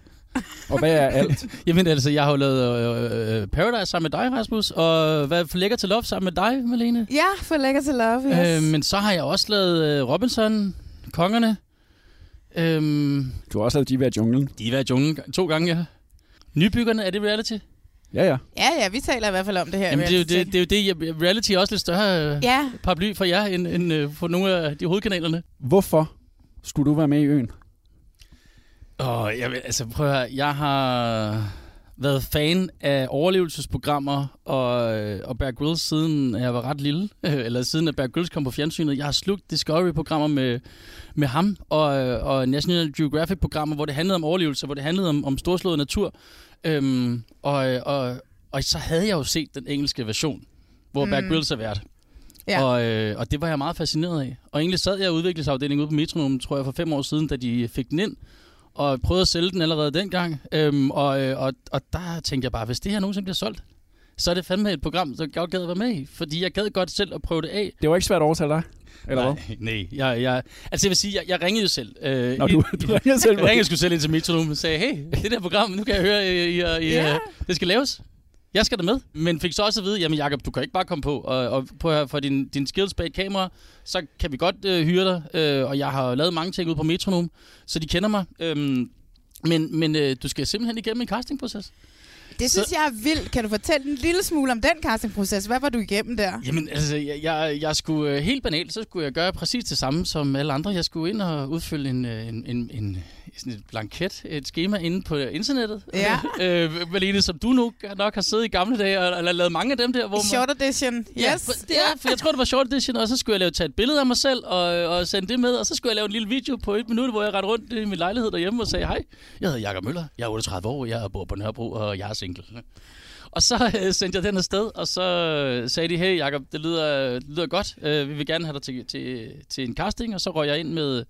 Og hvad er alt? <laughs> Jamen altså, jeg har jo lavet øh, øh, Paradise sammen med dig, Rasmus, og hvad for lækker til love sammen med dig, Malene. Ja, for lækker til love, yes. Øh, men så har jeg også lavet øh, Robinson, Kongerne. Øhm, Du har også lavet Diva i junglen. Diva i junglen to gange, ja. Nybyggerne, er det reality? Ja, ja. Ja, ja, vi taler i hvert fald om det her. Jamen, det er, jo det, reality. det er jo det, jeg- reality er også lidt større øh, Ja. paraply for jer, end, end øh, for nogle af de hovedkanalerne. Hvorfor skulle du være med i øen? Åh, jeg, vil- altså prøv at høre, jeg har været fan af overlevelsesprogrammer og, øh, og Bear Grylls siden jeg var ret lille, <laughs> eller siden at Bear Grylls kom på fjernsynet. Jeg har slugt Discovery-programmer med, med ham og, øh, og National Geographic-programmer, hvor det handlede om overlevelse, hvor det handlede om, om storslået natur. Øhm, og, og, og så havde jeg jo set den engelske version, hvor mm. Bear. Grylls er vært. Ja. Og, øh, og det var jeg meget fascineret af. Og egentlig sad jeg i udviklingsafdelingen ude på Metronom, tror jeg, for fem år siden, da de fik den ind, og prøvede at sælge den allerede dengang. Øhm, og, øh, og, og der tænkte jeg bare, hvis det her nogensinde bliver solgt, så er det fandme et program, så jeg gad at være med i. Fordi jeg gad godt selv at prøve det af. Det var ikke svært at overtale dig, eller nej, hvad? <laughs> Nej, jeg, jeg, altså jeg vil sige, jeg, jeg ringede jo selv. Øh, Nå, du- <laughs> du ringede selv, Jeg ringede sgu selv ind til Metronom og sagde, hey, det der program, nu kan jeg høre, I, I, I, Ja. det skal laves. Jeg skal da med. Men fik så også at vide, jamen Jacob, du kan ikke bare komme på, og, og på her for din, din skills bag et kamera, så kan vi godt øh, hyre dig. Øh, og jeg har lavet mange ting ude på Metronom, så de kender mig. Øhm, men men øh, du skal simpelthen igennem en castingproces. Det synes jeg er vildt. Kan du fortælle en lille smule om den castingproces? Hvad var du igennem der? Jamen, altså, jeg, jeg, jeg skulle øh, helt banalt, så skulle jeg gøre præcis det samme som alle andre. Jeg skulle ind og udfylde en, øh, en, en, en sådan et blanket, et schema inde på internettet. Ja. <laughs> øh, Malene, som du nu nok har siddet i gamle dage og, og lavet mange af dem der. Hvor man- Short edition. Ja, Yes. for, det er, for jeg tror, det var short edition, og så skulle jeg lave, tage et billede af mig selv og, og sende det med, og så skulle jeg lave en lille video på et minut, hvor jeg rendte rundt i min lejlighed derhjemme og sagde, hej, jeg hedder Jakob Møller, jeg er 38 år, jeg bor på Nørrebro, og jeg er single. Og så øh, sendte jeg den afsted, og så øh, sagde de, hey Jakob, det lyder, det lyder godt, øh, vi vil gerne have dig til, til, til en casting, og så røg jeg ind med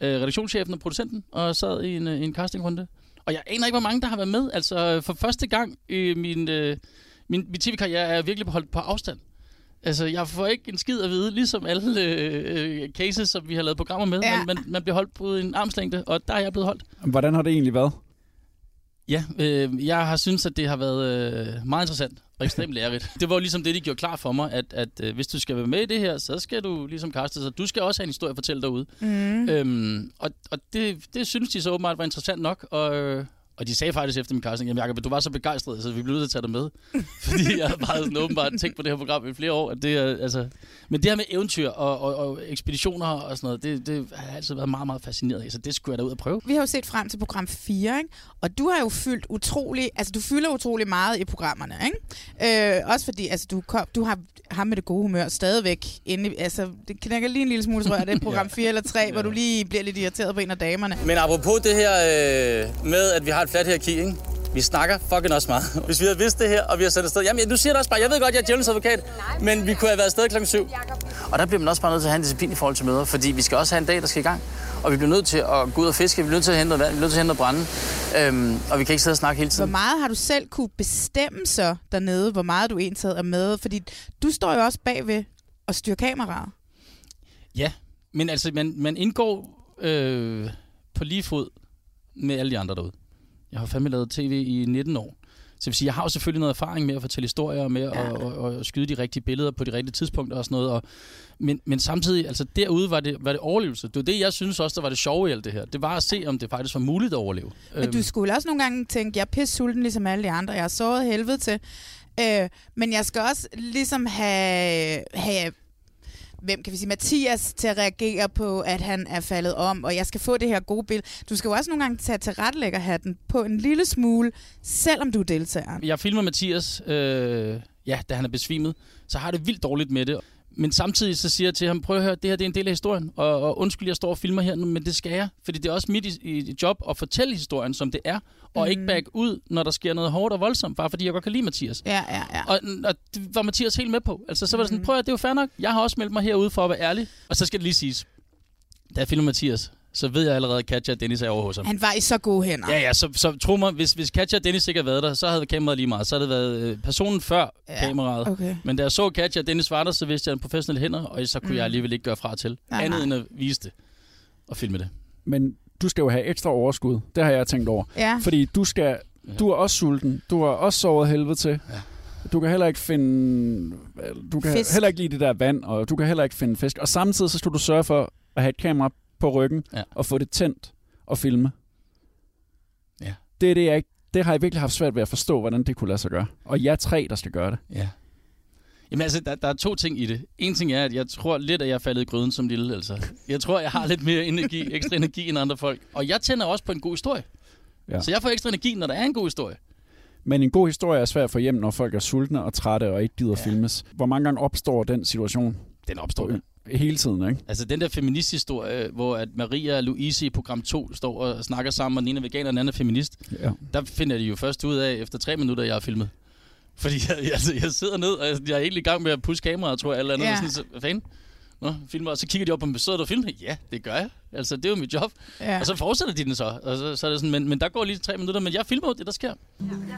øh, redaktionschefen og producenten, og sad i en, øh, en castingrunde. Og jeg aner ikke, hvor mange der har været med. Altså, for første gang i min, øh, min, min tv-karriere er jeg virkelig holdt på afstand. Altså, jeg får ikke en skid at vide, ligesom alle øh, øh, cases, som vi har lavet programmer med. Ja. Man, man, man bliver holdt på en armslængde, og der er jeg blevet holdt. Hvordan har det egentlig været? Ja, øh, jeg har synes at det har været øh, meget interessant og <laughs> ekstremt lærerigt. Det var jo ligesom det, de gjorde klar for mig, at, at øh, hvis du skal være med i det her, så skal du ligesom kaste så du skal også have en historie at fortælle derude. Mm. Øhm, og og det, det synes de så åbenbart var interessant nok, og, øh, og de sagde faktisk efter min casting, jamen Jacob, du var så begejstret, så vi blev nødt til at tage dig med. <laughs> Fordi jeg havde bare sådan åbenbart tænkt på det her program i flere år. At det er, altså, men det her med eventyr og, og, og ekspeditioner og sådan noget, det, det har jeg altid været meget, meget fascineret af, så det skulle jeg da ud og prøve. Vi har jo set frem til program 4, ikke? og du har jo fyldt utrolig, altså du fylder utrolig meget i programmerne, ikke? Øh, også fordi, altså du, kom, du har ham med det gode humør stadigvæk inde i, altså det knækker lige en lille smule, tror jeg, det er <laughs> program 4 eller 3, hvor du lige bliver lidt irriteret på en af damerne. Men apropos det her øh, med, at vi har et fladt hierarki, ikke? Vi snakker fucking også meget. <laughs> Hvis vi havde vidst det her, og vi har sendt afsted... Jamen, nu siger det også bare, jeg ved godt, jeg er djævelens advokat, men vi kunne have været afsted klokken 7. Og der bliver man også bare nødt til at have en disciplin i forhold til møder, fordi vi skal også have en dag, der skal i gang. Og vi bliver nødt til at gå ud og fiske, vi bliver nødt til at hente noget vand, vi bliver nødt til at hente noget brænde. Øhm, og vi kan ikke sidde og snakke hele Hvor tiden. meget har du selv kunne bestemme så dernede, hvor meget du egentlig er med? Fordi du står jo også bagved og styrer kameraet. Ja, men altså, man, man indgår øh, på lige fod med alle de andre derude. Jeg har fandme lavet tv i 19 år. Så det vil sige, jeg har jo selvfølgelig noget erfaring med at fortælle historier, og med ja. at, at, at skyde de rigtige billeder på de rigtige tidspunkter og sådan noget. Og, men, men samtidig, altså derude var det, var det overlevelse. Det var det, jeg synes også, der var det sjove i alt det her. Det var at se, om det faktisk var muligt at overleve. Men du skulle også nogle gange tænke, jeg er pisse sulten ligesom alle de andre. Jeg har såret helvede til. Øh, men jeg skal også ligesom have, have hvem kan vi sige, Mathias til at reagere på, at han er faldet om, og jeg skal få det her gode billede. Du skal jo også nogle gange tage til retlæggerhatten på en lille smule, selvom du deltager. Jeg filmer Mathias, øh, ja, da han er besvimet, så har det vildt dårligt med det. Men samtidig så siger jeg til ham, prøv at høre, det her det er en del af historien, og, og undskyld, jeg står og filmer her nu, men det skal jeg, fordi det er også mit i, i job at fortælle historien, som det er, og mm. ikke back ud, når der sker noget hårdt og voldsomt, bare fordi jeg godt kan lide Mathias. Ja, ja, ja. Og, og det var Mathias helt med på. Altså, så var det sådan, prøv at det er jo fair nok, jeg har også meldt mig herude for at være ærlig. Og så skal det lige siges, da jeg filmer Mathias, så ved jeg allerede, at Katja og Dennis er over hos ham. Han var i så gode hænder. Ja, ja, så, så tro mig, hvis, hvis Katja og Dennis ikke havde været der, så havde kameraet lige meget. Så havde det været øh, personen før ja, kameraet. okay. Men da jeg så Katja og Dennis var der, så vidste jeg, at han professionelle hænder, og så kunne mm. jeg alligevel ikke gøre fra til. Nej, andet nej. end at vise det og filme det. Men du skal jo have ekstra overskud. Det har jeg tænkt over. Ja. Fordi du skal, du er også sulten. Du har også sovet helvede til. Ja. Du kan heller ikke finde... Du kan Fisk. heller ikke lide det der vand, og du kan heller ikke finde fisk. Og samtidig så skal du sørge for at have et kamera på ryggen, Ja. og få det tændt og filme. Ja. Det er det, jeg ikke... Det har jeg virkelig haft svært ved at forstå, hvordan det kunne lade sig gøre. Og jeg er tre, der skal gøre det. Ja. Jamen altså, der, der er to ting i det. En ting er, at jeg tror lidt, at jeg er faldet i gryden som lille. Altså. Jeg tror, jeg har lidt mere energi, <laughs> ekstra energi end andre folk. Og jeg tænder også på en god historie. Ja. Ja. Så jeg får ekstra energi, når der er en god historie. Men en god historie er svær at få hjem, når folk er sultne og trætte og ikke gider ja. filmes. Hvor mange gange opstår den situation? Den opstår jo. Hele tiden, ikke? Altså den der feministhistorie, hvor at Maria og Louise i program 2 står og snakker sammen, og den ene er veganer, og den anden er feminist. Ja. Der finder de jo først ud af, efter tre minutter, jeg har filmet. Fordi jeg, altså, jeg sidder ned, og jeg, jeg er egentlig i gang med at pusse kameraet, tror jeg, eller andet. Ja. Ja. Sådan, så, hvad fanden? Nå, filmer, og så kigger de op på mig, sidder du og filmer? Ja, det gør jeg. Altså, det er jo mit job. Ja. Ja. Og så fortsætter de den så. Og så, så er det sådan, men, men der går lige tre minutter, men jeg filmer jo det, der sker.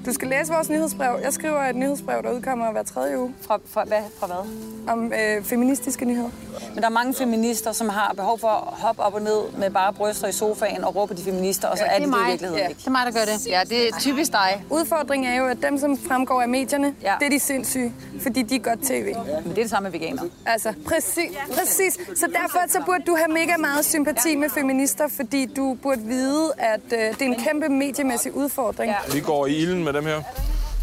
Du skal læse vores nyhedsbrev. Jeg skriver et nyhedsbrev, der udkommer hver tredje uge. Fra, fra, hvad, fra hvad? Om øh, feministiske nyheder. Men der er mange feminister, som har behov for at hoppe op og ned med bare bryster i sofaen og råbe på de feminister, og så Ja, er det det det i virkeligheden Ja. ikke. Det er mig, der gør det. Ja, det er typisk dig. Udfordringen er jo, at dem, som fremgår af medierne, ja. det er de sindssyge, fordi de er godt tv. Men det er det samme med veganer. Altså, præcis, præcis. Så derfor så burde du have mega meget sympati med feminister, fordi du burde vide, at øh, det er en kæmpe mediemæssig udfordring. Ja. Vi går i ilden med dem her.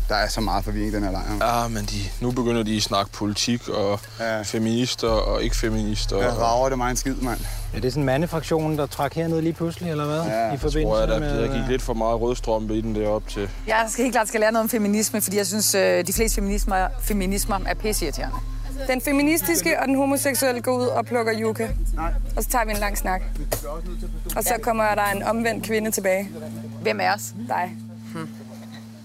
Der er så meget forvirring i den her lejr. Ja, men de, nu begynder de at snakke politik og ja. feminister og ikke feminister. Jeg rager det mig en skid, mand. Er det sådan en mandefraktion, der trak herned lige pludselig, eller hvad? Ja, I forbindelse tror jeg, der, med... der gik lidt for meget rødstrømpe i den deroppe til. Jeg skal helt klart skal lære noget om feminisme, fordi jeg synes, øh, de fleste feminismer, feminismer er pisseirriterende. Den feministiske og den homoseksuelle går ud og plukker yucca. Og så tager vi en lang snak. Og så kommer der en omvendt kvinde tilbage. Hvem er os? Dig.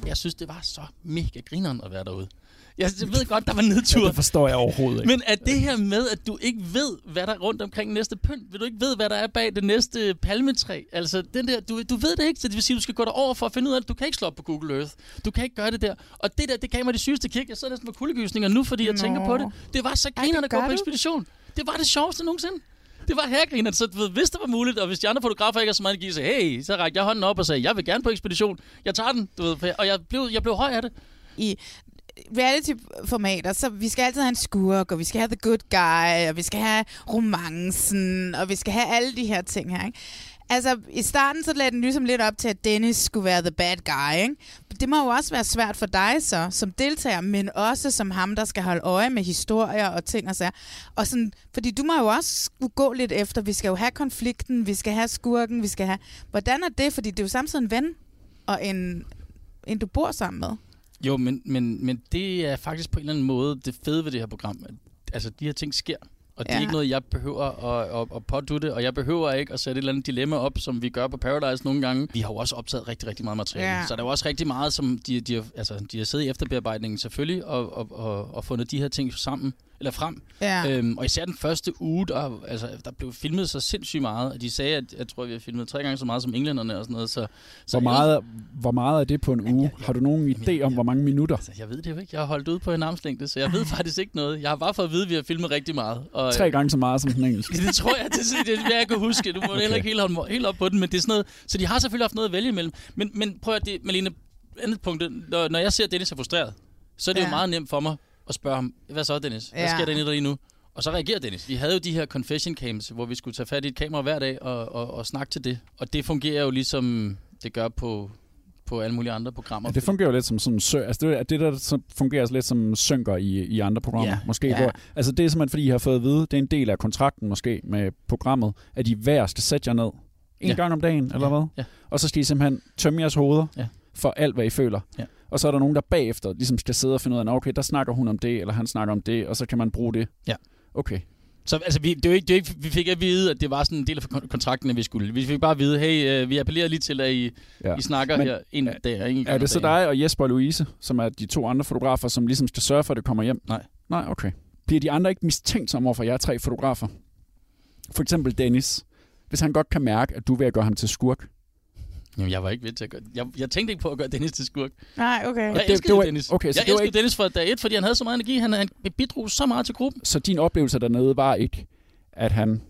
Jeg synes, det var så mega grineren at være derude. Jeg ved godt, der var nedtur. Det forstår jeg overhovedet ikke. Men at det her med, at du ikke ved, hvad der er rundt omkring næste pynt, vil du ikke ved, hvad der er bag det næste palmetræ, altså den der, du, du ved det ikke, så det vil sige, du skal gå derover for at finde ud af det. Du kan ikke slå op på Google Earth. Du kan ikke gøre det der. Og det der, det gav mig de sygeste kick. Jeg sidder næsten med kuldegysninger nu, fordi jeg Nå. tænker på det. Det var så grinerne at gå på ekspedition. Det var det sjoveste nogensinde. Det var hergriner, så du ved, hvis det var muligt, og hvis de andre fotografer ikke har så meget energi, så hey, så rækte jeg hånden op og sagde, jeg vil gerne på ekspedition. Jeg tager den, du ved, og jeg blev, jeg blev høj af det. I, reality-formater, så vi skal altid have en skurk, og vi skal have the good guy, og vi skal have romancen, og vi skal have alle de her ting her, ikke? Altså, i starten så lagde den ligesom lidt op til, at Dennis skulle være the bad guy, ikke? Det må jo også være svært for dig så, som deltager, men også som ham, der skal holde øje med historier og ting og sager. Og sådan, fordi du må jo også skulle gå lidt efter, vi skal jo have konflikten, vi skal have skurken, vi skal have... Hvordan er det? Fordi det er jo samtidig en ven, og en, en du bor sammen med. Jo, men, men, men det er faktisk på en eller anden måde det fede ved det her program. Altså, de her ting sker. Og det er Ja. ikke noget, jeg behøver at, at, at pådutte, og jeg behøver ikke at sætte et eller andet dilemma op, som vi gør på Paradise nogle gange. Vi har jo også optaget rigtig, rigtig meget materiale. Ja. Så der er jo også rigtig meget, som de, de, har, altså, de har siddet i efterbearbejdningen selvfølgelig, og, og, og, og fundet de her ting sammen eller frem. Ja. Øhm, og især den første uge, der, altså, der blev filmet så sindssygt meget, de sagde, at jeg tror, vi har filmet tre gange så meget som englænderne og sådan noget. Så, så Hvor meget, hvor meget er det på en uge? Har du nogen idé om, hvor mange minutter? Altså, jeg ved det jo ikke. Jeg har holdt ud på en armslængde, så jeg ved <laughs> faktisk ikke noget. Jeg har bare fået at vide, at vi har filmet rigtig meget. Og, Tre gange så meget som den engelske. <laughs> det tror jeg, det, er- det er det, jeg kan huske. Du må okay. heller ikke helt holde helt op på den, men det er sådan noget. Så de har selvfølgelig haft noget at vælge imellem. Men, men prøv at det, Malene, andet punkt. Når, når jeg ser Dennis er frustreret, så er det. Ja. jo meget nemt for mig at spørge ham, hvad så Dennis? Hvad Ja. sker der lige nu? Og så reagerer Dennis. Vi havde jo de her confession cams, hvor vi skulle tage fat i et kamera hver dag og, og, og snakke til det. Og det fungerer jo ligesom det gør på, på alle mulige andre programmer. Ja, det fungerer jo lidt som sådan sø, altså det, er det der så fungerer lidt som synker i, i andre programmer. Ja. Måske, Ja. Hvor, altså det er simpelthen fordi, I har fået at vide, det er en del af kontrakten måske med programmet, at I hver skal sætte jer ned en ja. gang om dagen, eller Ja, hvad? ja. Og så skal I simpelthen tømme jeres hoveder Ja. for alt, hvad I føler. Ja. Og så er der nogen, der bagefter ligesom skal sidde og finde ud af, "Nå, okay, der snakker hun om det, eller han snakker om det, og så kan man bruge det. Ja. Okay. Så altså, vi, det er jo ikke, det er jo ikke, vi fik at vide, at det var sådan en del af kon- kontrakten, at vi skulle. Vi fik bare at vide, hey, øh, vi appellerer lige til, at I, ja. I snakker Men her en dag. Ikke en Er det så dig og Jesper og Louise, som er de to andre fotografer, som ligesom skal sørge for, at det kommer hjem? Nej. Nej, okay. Bliver de andre ikke mistænkt som over for jer tre fotografer? For eksempel Dennis. Hvis han godt kan mærke, at du er at gøre ham til skurk. Jamen, jeg var ikke ved til at gøre jeg, jeg tænkte ikke på at gøre Dennis til skurk. Nej, okay. Jeg det- elskede det var- Dennis. okay, så jeg det elskede ikke- Dennis fra dag et, fordi han havde så meget energi. Han, han bidrog så meget til gruppen. Så din oplevelse dernede var ikke, at han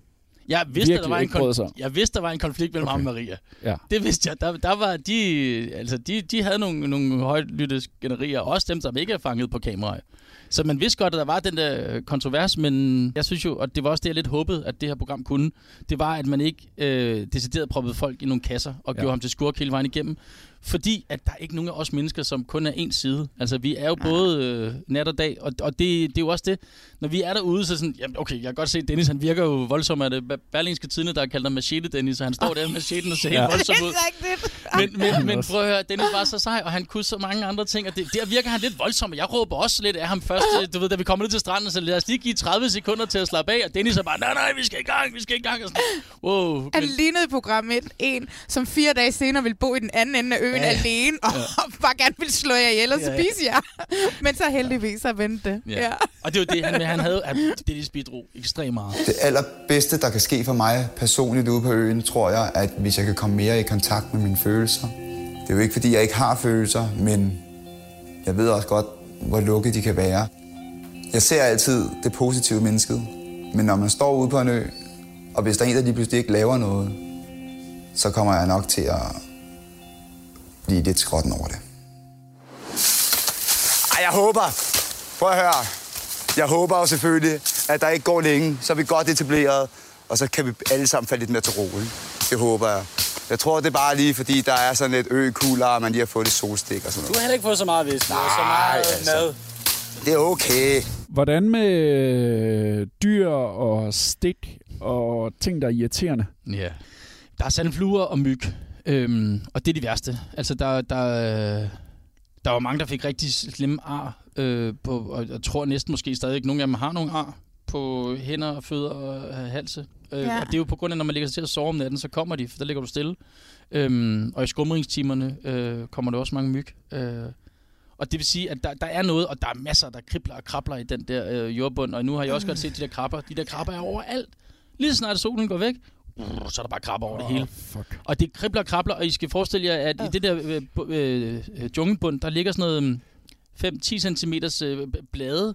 Jeg vidste, virkelig der var en kon- jeg vidste, der var en konflikt mellem okay. ham og Maria. Ja. Det vidste jeg. Der, der var de, altså de, de havde nogle, nogle højlytte skænderier, også dem, som ikke er fanget på kamera. Så man vidste godt, at der var den der kontrovers, men jeg synes jo, og det var også det, jeg lidt håbede, at det her program kunne, det var, at man ikke øh, decideret proppede folk i nogle kasser og Ja. gjorde ham til skurk hele vejen igennem. Fordi at der er ikke nogen af os mennesker, som kun er en side. Altså, vi er jo både øh, nat og dag, og, og det, det er jo også det. Når vi er derude, så er sådan, jamen, okay, jeg kan godt se, at Dennis, han virker jo voldsom af det. Berlingske Tidene, der har kaldt ham Machete Dennis, og han står der med macheten og ser Ja. helt voldsom <laughs> ud. Men, men, men prøv at høre, Dennis var så sej, og han kunne så mange andre ting, og det, der virker han lidt voldsom, og jeg råber også lidt af ham først, du ved, da vi kommer ned til stranden, så lad os lige give 30 sekunder til at slappe af, og Dennis er bare, nej, nej, vi skal i gang, vi skal i gang, og sådan, wow. Han lignede i programmet en, som fire dage senere ville bo i den anden ende af øen Ja. ja. alene, og ja. <laughs> bare gerne ville slå jer ihjel og Ja, ja. spise jer. <laughs> Men så heldigvis har vendt det. Ja. ja. Og det var det, han, han havde, at Dennis bidrog ekstremt meget. Det allerbedste, der kan ske for mig personligt ude på øen, tror jeg, at hvis jeg kan komme mere i kontakt med mine følelser. Det er jo ikke, fordi jeg ikke har følelser, men jeg ved også godt, hvor lukket de kan være. Jeg ser altid det positive mennesket, men når man står ude på en ø, og hvis der er en, der lige pludselig ikke laver noget, så kommer jeg nok til at blive lidt skrotten over det. Ej, jeg håber. Prøv at høre. Jeg håber jo selvfølgelig, at der ikke går længe, så er vi godt etableret, og så kan vi alle sammen falde lidt mere til ro. Ikke? Det håber jeg. Jeg tror, det er bare lige, fordi der er sådan lidt økugler, og man lige har fået lidt solstik og sådan Du noget. har heller ikke fået så meget og så meget altså. mad. Det er okay. Hvordan med øh, dyr og stik og ting, der er irriterende? Ja. Der er sandfluer og myg, øhm, og det er de værste. Altså, der, der, øh, der var mange, der fik rigtig slemme ar, øh, på, og jeg tror næsten måske stadig ikke, nogle af dem har nogle ar på hænder og fødder og øh, halse. Øh, Ja. Og det er jo på grund af, når man ligger sig til at sove om natten, så kommer de, for der ligger du stille. Øhm, og i skumringstimerne øh, kommer der også mange myg. Øh, og det vil sige, at der, der er noget, og der er masser, der kribler og krabler i den der øh, jordbund. Og nu har jeg også godt set de der krabber. De der krabber er overalt. Lige så snart solen går væk, brrr, så er der bare krabber over det hele. Fuck. Og det kribler og krabler, og I skal forestille jer, at i det der øh, øh, øh, junglebund, der ligger sådan noget øh, 5-10 cm øh, blade,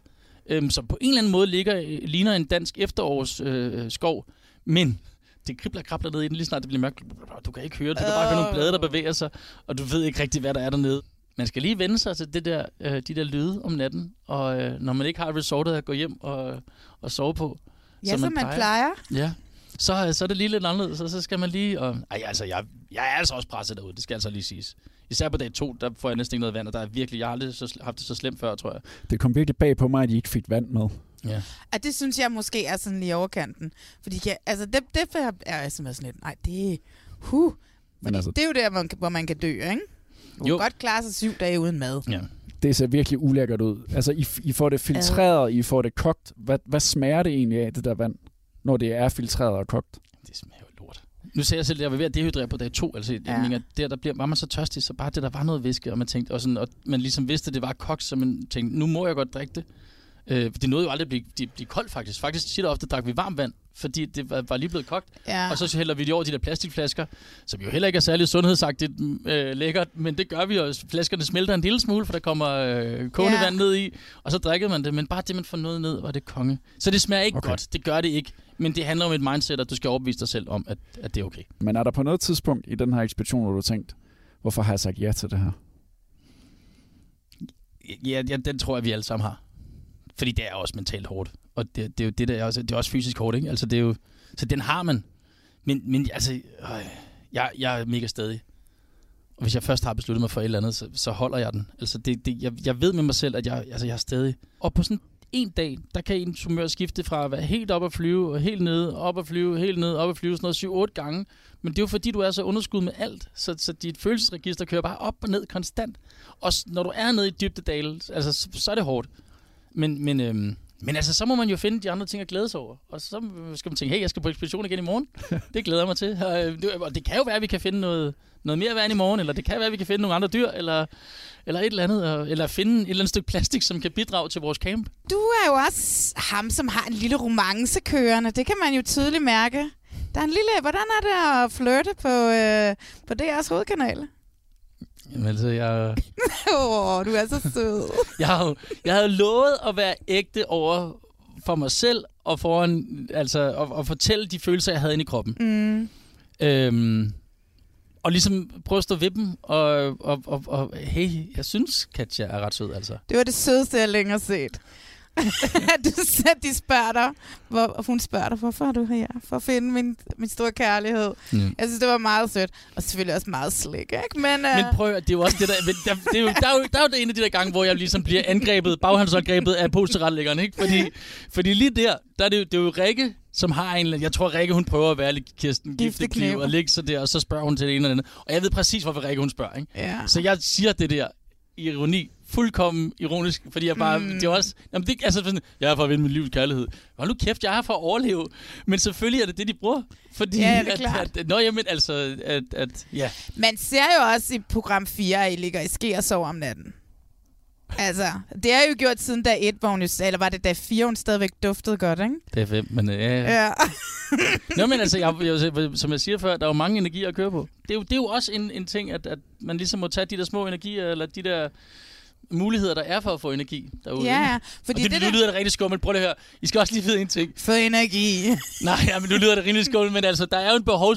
øh, som på en eller anden måde ligger, øh, ligner en dansk efterårsskov. Øh, skov. Men det kribler og krabler ned i den, lige snart det bliver mørkt. Du kan ikke høre det, du kan bare høre nogle blade, der bevæger sig, og du ved ikke rigtig, hvad der er dernede. man skal lige vende sig til det der, øh, de der lyde om natten, og øh, når man ikke har resortet at gå hjem og, og sove på. Ja, som man plejer. Ja, så, så er det lige lidt anderledes, og så skal man lige... Og, ej, altså, jeg, jeg er altså også presset derude, det skal altså lige siges. Især på dag to, der får jeg næsten ikke noget vand, og der er virkelig, jeg har aldrig så, haft det så slemt før, tror jeg. Det kom virkelig bag på mig, at I ikke fik vand med. Ja. Og det synes jeg måske er sådan lige i overkanten. Fordi jeg, altså, det, det er jeg simpelthen sådan lidt, nej, det huh. Men altså, Det er jo der, hvor man, hvor man kan dø, ikke? Du Jo. kan godt klare sig syv dage uden mad. Ja. det ser virkelig ulækkert ud. Altså, I, I får det filtreret, I får det kogt. Hvad, hvad smager det egentlig af, det der vand, når det er filtreret og kogt? Nu ser jeg selv, at jeg var ved at dehydrere på dag to. Altså, ja. Jeg mener, der, der bliver, var man så tørstig, så bare det, der var noget væske, og man tænkte, og, sådan, og man ligesom vidste, at det var kogt, så man tænkte, nu må jeg godt drikke det. Øh, det nåede jo aldrig at blive, blive, blive koldt, faktisk. Faktisk tit og ofte drak vi varmt vand, fordi det var, var lige blevet kogt. Ja. Og så hælder vi det over de der plastikflasker, som jo heller ikke er særlig sundhedsagtigt øh, lækkert, men det gør vi jo. Flaskerne smelter en lille smule, for der kommer øh, kogende Ja. vand ned i, og så drikker man det. Men bare det, man får noget ned, var det konge. Så det smager ikke Okay. okay. godt. Det gør det ikke. Men det handler om et mindset, at du skal overbevise dig selv om, at, at det er okay. Men er der på noget tidspunkt i den her ekspedition, hvor du har tænkt, hvorfor har jeg sagt ja til det her? Ja, ja, den tror jeg, vi alle sammen har. Fordi det er også mentalt hårdt. Og det, det er jo det, der er også, det er også fysisk hårdt, ikke? Altså, det er jo, så den har man. Men, men altså, øh, jeg, jeg er mega stedig. Og hvis jeg først har besluttet mig for et eller andet, så, så holder jeg den. Altså, det, det, jeg, jeg ved med mig selv, at jeg, altså, jeg er stedig. Og på sådan en dag, der kan en humør skifte fra at være helt op at flyve, og helt nede, op at flyve, helt ned, op at flyve, sådan noget 7-8 gange. Men det er jo fordi, du er så underskud med alt, så, så dit følelsesregister kører bare op og ned konstant. Og når du er nede i dybdedalen, altså, så, så er det hårdt. Men, men, øhm, men altså, så må man jo finde de andre ting at glæde sig over. Og så skal man tænke, hey, jeg skal på ekspedition igen i morgen. <laughs> Det glæder jeg mig til. Og, øh, det, kan jo være, at vi kan finde noget, noget mere vand i morgen, eller det kan være, at vi kan finde nogle andre dyr, eller, eller et eller andet, eller finde et eller andet stykke plastik, som kan bidrage til vores camp. Du er jo også ham, som har en lille romance kørende. Det kan man jo tydeligt mærke. Der er en lille... Hvordan er det at flirte på, øh, på DR's hovedkanal? Jamen, altså, jeg, <laughs> Åh, oh, du er så sød. <laughs> jeg, jo- jeg havde lovet at være ægte over for mig selv, og foran, altså, at, at fortælle de følelser, jeg havde inde i kroppen. Mm. Øhm, og ligesom prøve at stå ved dem, og, og, og, og hey, jeg synes, Katja er ret sød, altså. Det var det sødeste, jeg længere set. <laughs> du, de spørger dig, hvor, hun spørger dig, hvorfor er du her? For at finde min, min store kærlighed. Mm. Jeg synes, det var meget sødt. Og selvfølgelig også meget slik, ikke? Men, uh, Men prøv, at- det er jo også det der, men der, det er jo, der, er jo, der er jo det en af de der gange, hvor jeg ligesom bliver angrebet, baghandsangrebet af postretlæggeren, ikke? Fordi, fordi lige der, der er det, jo, det er jo Rikke, som har en jeg tror Rikke, hun prøver at være lidt Kirsten Giftekniv. Og ligge så der, og så spørger hun til det ene eller andet. Og jeg ved præcis, hvorfor Rikke, hun spørger, ikke? Ja. Så jeg siger det der i ironi, fuldkommen ironisk, fordi jeg bare, mm. det er også, jamen det, altså sådan, jeg er for at vinde mit livs kærlighed. Hold nu kæft, jeg er for at overleve. Men selvfølgelig er det det, de bruger. Fordi Ja, det er at, klart. At, nå, jamen, altså, at, at, ja. Man ser jo også i program 4, at I ligger i ske og sover om natten. Altså, det har jo gjort siden dag 1, hvor hun jo, eller var det dag 4, hun stadigvæk duftede godt, ikke? Det er fem, men ja, ja. Ja. Nå, men altså, jeg, jeg, som jeg siger før, der er jo mange energier at køre på. Det er jo, det er jo også en, en ting, at, at man ligesom må tage de der små energier, eller de der muligheder, der er for at få energi derude. Ja, ja, Og fordi det, det nu der- lyder det rigtig skummelt. Prøv lige at høre. I skal også lige vide en ting. Få energi. <laughs> Nej, ja, men nu lyder det rimelig skummelt, men altså, der er jo en behov,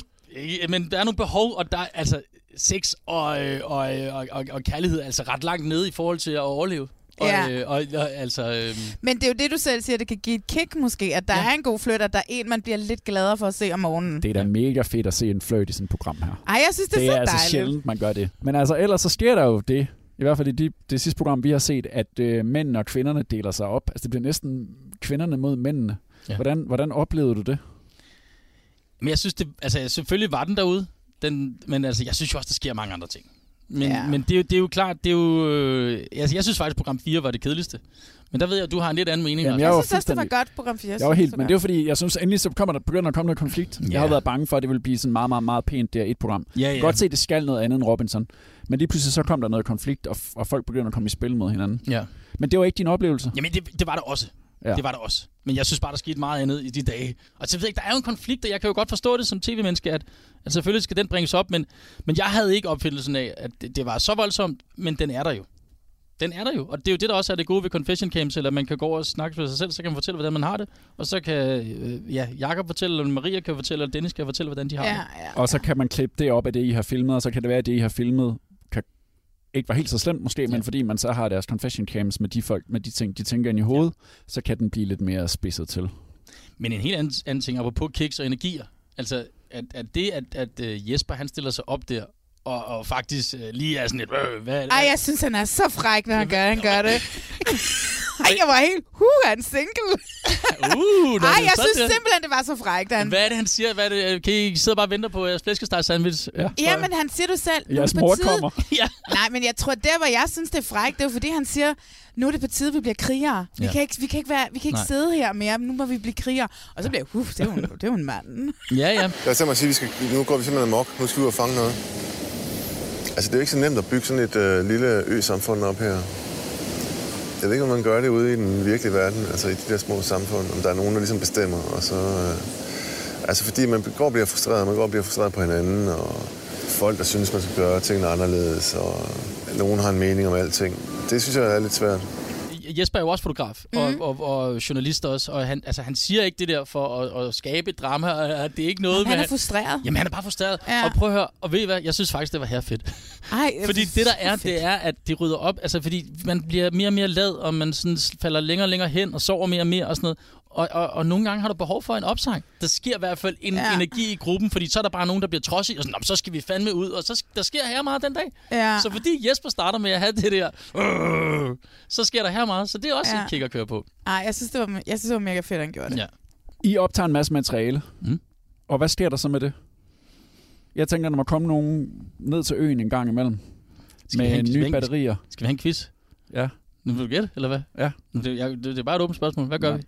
men der er nogle behov, og der er altså sex og, øh, og, og, og, og kærlighed er altså ret langt nede i forhold til at overleve. Og, Ja. øh, og, og altså, øh, Men det er jo det, du selv siger, det kan give et kick måske, at der ja. er en god flirt, at der er en, man bliver lidt gladere for at se om morgenen. Det er da mega fedt at se en flirt i sådan et program her. Ej, jeg synes, det, det er er så altså dejligt. sjældent, man gør det. Men altså, ellers så sker der jo det, i hvert fald i de, det sidste program, vi har set, at øh, mændene og kvinderne deler sig op. Altså, det bliver næsten kvinderne mod mændene. Ja. Hvordan, hvordan oplevede du det? Men jeg synes, det, altså selvfølgelig var den derude, den, men altså, jeg synes jo også, der sker mange andre ting. Men, Ja. ja. men det, er jo, det er jo klart, det er jo... Øh, altså, jeg synes faktisk, program 4 var det kedeligste. Men der ved jeg, at du har en lidt anden mening. Jamen, jeg Jeg var synes også, det var godt, program 4. Jeg var helt, men det er jo fordi, jeg synes endelig, så kommer der, begynder der at komme noget konflikt. Jeg har Ja. været bange for, at det ville blive sådan meget, meget, meget pænt der et program. Ja, Jeg ja. godt se, at det skal noget andet end Robinson. Men lige pludselig så kom der noget konflikt, og, og folk begynder at komme i spil mod hinanden. Ja. Men det var ikke din oplevelse. Jamen, det, det var der også. Ja. Det var der også. Men jeg synes bare, der skete meget andet i de dage. Og så ved jeg ikke, der er jo en konflikt, og jeg kan jo godt forstå det som tv-menneske, at, at selvfølgelig skal den bringes op, men, men jeg havde ikke opfindelsen af, at det, det var så voldsomt, men den er der jo. Den er der jo, og det er jo det, der også er det gode ved confession camps, eller man kan gå over og snakke med sig selv, så kan man fortælle, hvordan man har det, og så kan øh, ja, Jakob fortælle, eller Maria kan fortælle, eller Dennis kan fortælle, hvordan de har Ja, det. ja. Og så kan man klippe det op af det, I har filmet, og så kan det være, at det, I har filmet, ikke var helt så slemt måske, men fordi man så har deres confession cams med de folk, med de ting, de tænker ind i hovedet, så kan den blive lidt mere spidset til. Men en helt anden, anden ting, apropos kiks og energier. Altså, at, at det, at, at uh, Jesper han stiller sig op der, og, og faktisk uh, lige er sådan lidt, øh, hvad? Ej, jeg synes, han er så fræk, når han gør, han gør <laughs> det. <laughs> Ej, jeg var helt, huh, han single. <laughs> Uh, Ej, jeg synes simpelthen, det var så frækt. Han. Hvad er det, han siger? Hvad er det? Kan I sidde bare og vente på jeres flæskesteg sandwich? Ja, Ja, men han siger du selv. nu er Jeres det på mor tide- kommer. <laughs> ja. Nej, men jeg tror, der hvor jeg synes, det er frækt, det er fordi, han siger, nu er det på tide, vi bliver krigere. Vi, Ja. kan ikke, vi kan ikke, være, vi kan ikke Nej. sidde her mere, nu må vi blive krigere. Og så bliver jeg, huh, det er jo, det er jo en mand. Ja, ja. Lad os sige, vi skal, nu går vi simpelthen amok. Nu skal vi ud og fange noget. Altså, det er jo ikke så nemt at bygge sådan et øh, lille ø-samfund op her. Jeg ved ikke, om man gør det ude i den virkelige verden, altså i de der små samfund, om der er nogen, der ligesom bestemmer, og så... Øh, altså, fordi man går og bliver frustreret, man går og bliver frustreret på hinanden, og folk, der synes, man skal gøre tingene anderledes, og nogen har en mening om alting. Det synes jeg er lidt svært. Jesper er jo også fotograf Mhm. mm. og, og, og journalist også, og han, altså, han siger ikke det der for at, at skabe et drama, og det er ikke noget Han med... er frustreret. Jamen, han er bare frustreret. Ja. Og prøv at høre, og ved I hvad, jeg synes faktisk, det var her fedt. Ej, <laughs> Fordi det der er, det er, at det rydder op, altså fordi man bliver mere og mere lad, og man sådan falder længere og længere hen, og sover mere og mere og sådan noget. Og, og, og nogle gange har du behov for en opsang. Der sker i hvert fald en Ja. energi i gruppen, fordi så er der bare nogen, der bliver trodsige, og sådan, "Nå, men så skal vi fandme ud, og så, der sker her meget den dag. Ja. Så fordi Jesper starter med at have det der, øh, så sker der her meget, så det er også Ja. et kick at køre på. Ej, jeg synes, det var, jeg synes, det var mega fedt, han gjorde det. Ja. I optager en masse materiale. Mm. Og hvad sker der så med det? Jeg tænker, der må komme nogen ned til øen en gang imellem. Skal med skal nye en- batterier. Skal vi have en quiz? Ja. Nu vil du gætte, eller hvad? Ja. Det, jeg, det, det er bare et åbent spørgsmål. Hvad gør Ja. vi?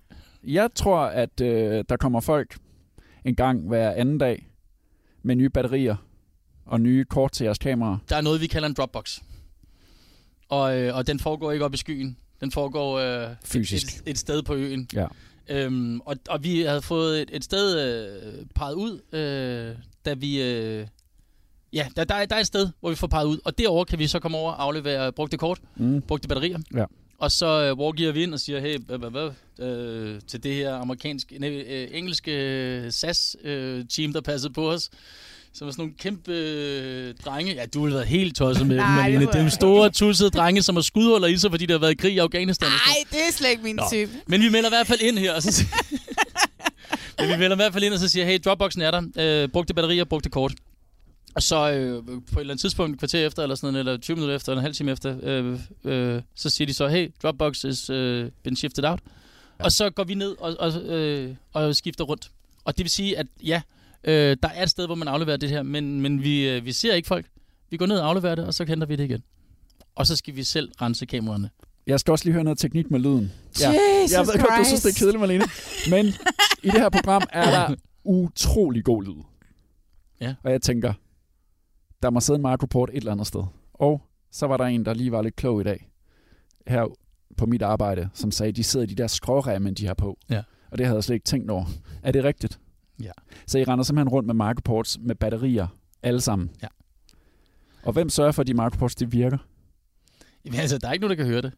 Jeg tror, at øh, der kommer folk en gang hver anden dag med nye batterier og nye kort til jeres kameraer. Der er noget, vi kalder en Dropbox. Og, øh, og den foregår ikke op i skyen. Den foregår øh, Fysisk. Et, et, et sted på øen. Ja. Øhm, og, og vi havde fået et, et sted øh, peget ud, øh, da vi... Øh, ja, der, der, er, der er et sted, hvor vi får peget ud. Og derover kan vi så komme over og aflevere brugte kort, Mm. brugte batterier. Ja. Og så øh, wargiver vi ind og siger, hey, hvad, hvad, øh, til det her amerikanske, nej, øh, engelske øh, SAS-team, der passede på os. Som var sådan nogle kæmpe øh, drenge. Ja, du har været helt tosset med dem, Nej, det Malene. Det er jo store, tussede drenge, som har skudhuller i sig, fordi der har været krig i Afghanistan. Nej, det er slet ikke min Nå. type. men vi melder i hvert fald ind her. Og så <laughs> Men vi melder i hvert fald ind og så siger, hey, Dropboxen er der. Øh, brugte batterier, brugte kort. Og så øh, på et eller andet tidspunkt, et kvarter efter, eller sådan noget, eller 20 minutter efter, eller en halv time efter, øh, øh, så siger de så, hey, Dropbox is øh, been shifted out. Ja. Og så går vi ned og, og, øh, og skifter rundt. Og det vil sige, at ja, øh, der er et sted, hvor man afleverer det her, men, men vi, øh, vi ser ikke folk. Vi går ned og afleverer det, og så henter vi det igen. Og så skal vi selv rense kameraerne. Jeg skal også lige høre noget teknik med lyden. Jesus jeg ved godt, du synes, det er kedeligt, Malene. Men i det her program er der <laughs> utrolig god lyd. Ja. Og jeg tænker, der må sidde en Marco Port et eller andet sted. Og så var der en, der lige var lidt klog i dag, her på mit arbejde, som sagde, de sidder i de der skråremmen, de har på. Ja. Og det havde jeg slet ikke tænkt over. Er det rigtigt? Ja. Så I render simpelthen rundt med Marco Ports med batterier, alle sammen? Ja. Og hvem sørger for, at de Marco Ports, de virker? Jamen, altså, der er ikke nogen, der kan høre det.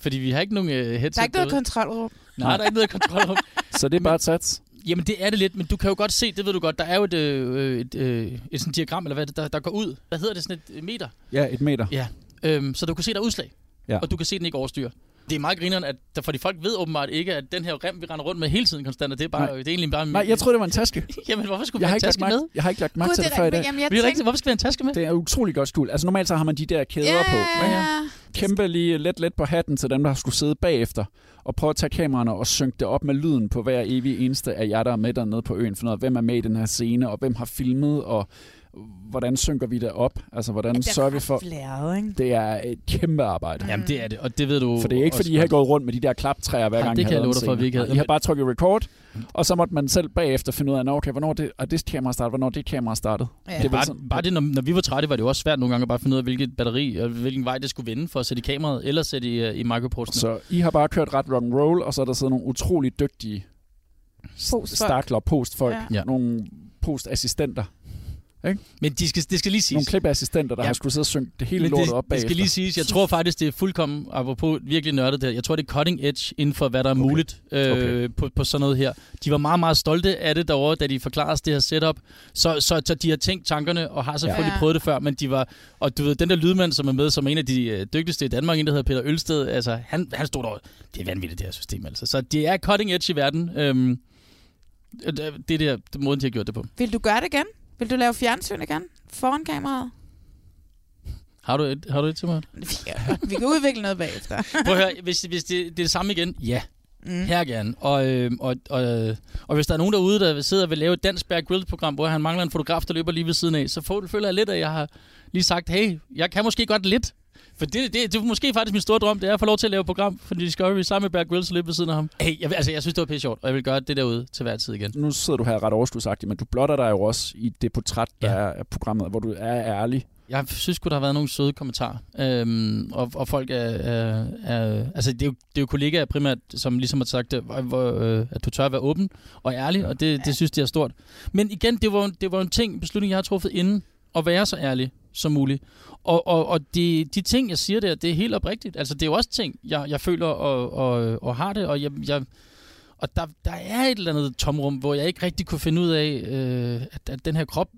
Fordi vi har ikke nogen øh, headset Der er ikke noget derude. kontrolrum. Nej, der er ikke noget kontrolrum. <laughs> Så det er bare et sats? Jamen, det er det lidt, men du kan jo godt se, det ved du godt, der er jo et, øh, et, øh, et sådan diagram, eller hvad er det, der, der går ud. Hvad hedder det, sådan et meter? Ja, et meter. Ja, øhm, så du kan se, der er udslag, Ja. og du kan se, den ikke overstyrer. Det er meget grineren, at der, fordi folk ved åbenbart ikke, at den her rem, vi render rundt med hele tiden konstant, og det er, bare, Nej. det er egentlig bare... Nej, jeg troede, det var en taske. <laughs> Jamen, hvorfor skulle vi Jeg have en taske mærke, med? jeg har ikke lagt mærke Gud, til det det før i da- dag. jamen, jeg Vi er tænkte- rigtigt, hvorfor skal vi have en taske med? Det er utrolig godt skjult. Altså normalt så har man de der kæder Ja, på. ja, ikke? ja. Kæmpe lige let let på hatten til dem, der har skulle sidde bagefter. Og prøve at tage kameraerne og synke det op med lyden på hver evig eneste af jer, der er med dernede på øen. For noget, hvem er med i den her scene, og hvem har filmet, og hvordan synker vi det op? Altså, hvordan Det er sørger vi for... flæret, ikke? Det er et kæmpe arbejde. Jamen, det er det, og det ved du For det er ikke, fordi I har gået rundt med de der klaptræer hver Nej, gang, det I kan havde jeg love dig for, at vi ikke havde. I har bare trykket record, og så måtte man selv bagefter finde ud af, "Nå, okay, hvornår det, er det kamera startet, hvornår det kamera startet. Ja. Det bare, sådan- bare det, når, når vi var trætte, var det jo også svært nogle gange at bare finde ud af, hvilket batteri og hvilken vej det skulle vende for at sætte i kameraet, eller sætte i, uh, i microportene. Så I har bare kørt ret rock and roll, og så er der siddet nogle utrolig dygtige Postfolk. stakler, postfolk, Ja. ja. nogle postassistenter. Ikke? Men de skal, det skal lige siges. Nogle klipassistenter, der ja. har skulle sidde og synge det hele Men lortet det, op det bagefter. skal lige siges, jeg tror faktisk, det er fuldkommen, apropos virkelig nørdet der, jeg tror, det er cutting edge inden for, hvad der er okay. muligt øh, Okay. på, på sådan noget her. De var meget, meget stolte af det derovre, da de forklarede os det her setup. Så, så, så de har tænkt tankerne, og har selvfølgelig Ja. prøvet det før, men de var, og du ved, den der lydmand, som er med, som er en af de øh, dygtigste i Danmark, en der hedder Peter Ølsted, altså, han, han stod der, det er vanvittigt, det her system, altså. Så det er cutting edge i verden. Øhm, det er det der, det måden, de har gjort det på. Vil du gøre det igen? Vil du lave fjernsyn igen? Foran kameraet? Har du et, har du et til mig? <laughs> Ja, vi kan udvikle noget bagefter. <laughs> Prøv at høre, hvis, hvis det, det er det samme igen, ja. Mm. Her gerne. Og, øh, og, og, og hvis der er nogen derude, der sidder og vil lave et dansk Bear Grylls-program, hvor han mangler en fotograf, der løber lige ved siden af, så føler jeg lidt, at jeg har lige sagt, hey, jeg kan måske godt lidt. For det, det, det er måske faktisk min store drøm, det er at få lov til at lave et program for Discovery sammen med Bear Grylls løbe ved siden af ham. Hey, jeg, vil- altså, jeg synes, det var pisse sjovt, og jeg vil gøre det derude til hver tid igen. Nu sidder du her ret overskudsagtigt, men du blotter dig jo også i det portræt, der ja. er af programmet, hvor du er ærlig. Jeg synes sgu, der har været nogle søde kommentarer. Øhm, og, og folk er, er, er... Altså, det er, jo, det er jo kollegaer primært, som ligesom har sagt, hvor, hvor, øh, at du tør at være åben og ærlig, og det, det synes de er stort. Men igen, det var, det var en ting, beslutning, jeg har truffet inden, at være så ærlig som muligt. Og, og, og de, de ting, jeg siger der, det er helt oprigtigt. Altså, det er jo også ting, jeg, jeg føler og, og, og har det, og jeg... jeg og der, der er et eller andet tomrum, hvor jeg ikke rigtig kunne finde ud af, øh, at, at den her krop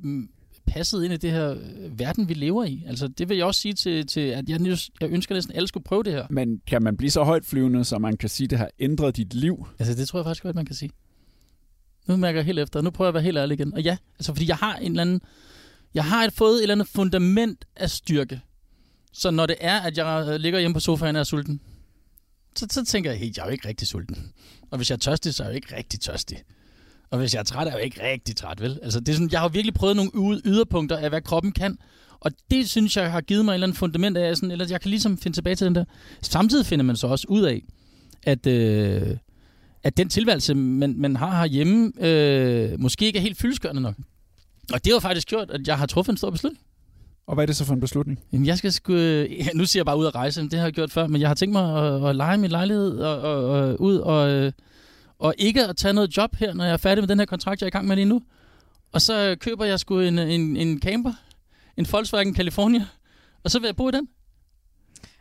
passede ind i det her øh, verden, vi lever i. Altså, det vil jeg også sige til, til at jeg, jeg ønsker næsten, at alle skulle prøve det her. Men kan man blive så højt flyvende, så man kan sige, at det har ændret dit liv? Altså, det tror jeg faktisk godt, man kan sige. Nu mærker jeg helt efter. Nu prøver jeg at være helt ærlig igen. Og ja, altså, fordi jeg har en eller anden... Jeg har et, fået et eller andet fundament af styrke. Så når det er, at jeg ligger hjemme på sofaen og er sulten, så, så tænker jeg, hey, jeg er jo ikke rigtig sulten. Og hvis jeg er tørstig, så er jeg jo ikke rigtig tørstig. Og hvis jeg er træt, er jeg jo ikke rigtig træt, vel? Altså, det er sådan, jeg har virkelig prøvet nogle yderpunkter af, hvad kroppen kan. Og det synes jeg har givet mig et eller andet fundament af, sådan, eller jeg kan ligesom finde tilbage til den der. Samtidig finder man så også ud af, at, øh, at den tilværelse, man, man har herhjemme, øh, måske ikke er helt fyldeskørende nok. Og det har faktisk gjort, at jeg har truffet en stor beslutning. Og hvad er det så for en beslutning? Jamen, jeg skal sgu... øh, Ja, nu siger jeg bare ud at rejse, men det har jeg gjort før, men jeg har tænkt mig at, at lege min lejlighed og, og, og ud og, øh, og ikke at tage noget job her, når jeg er færdig med den her kontrakt, jeg er i gang med lige nu. Og så køber jeg sgu en, en, en camper, en Volkswagen California, og så vil jeg bo i den.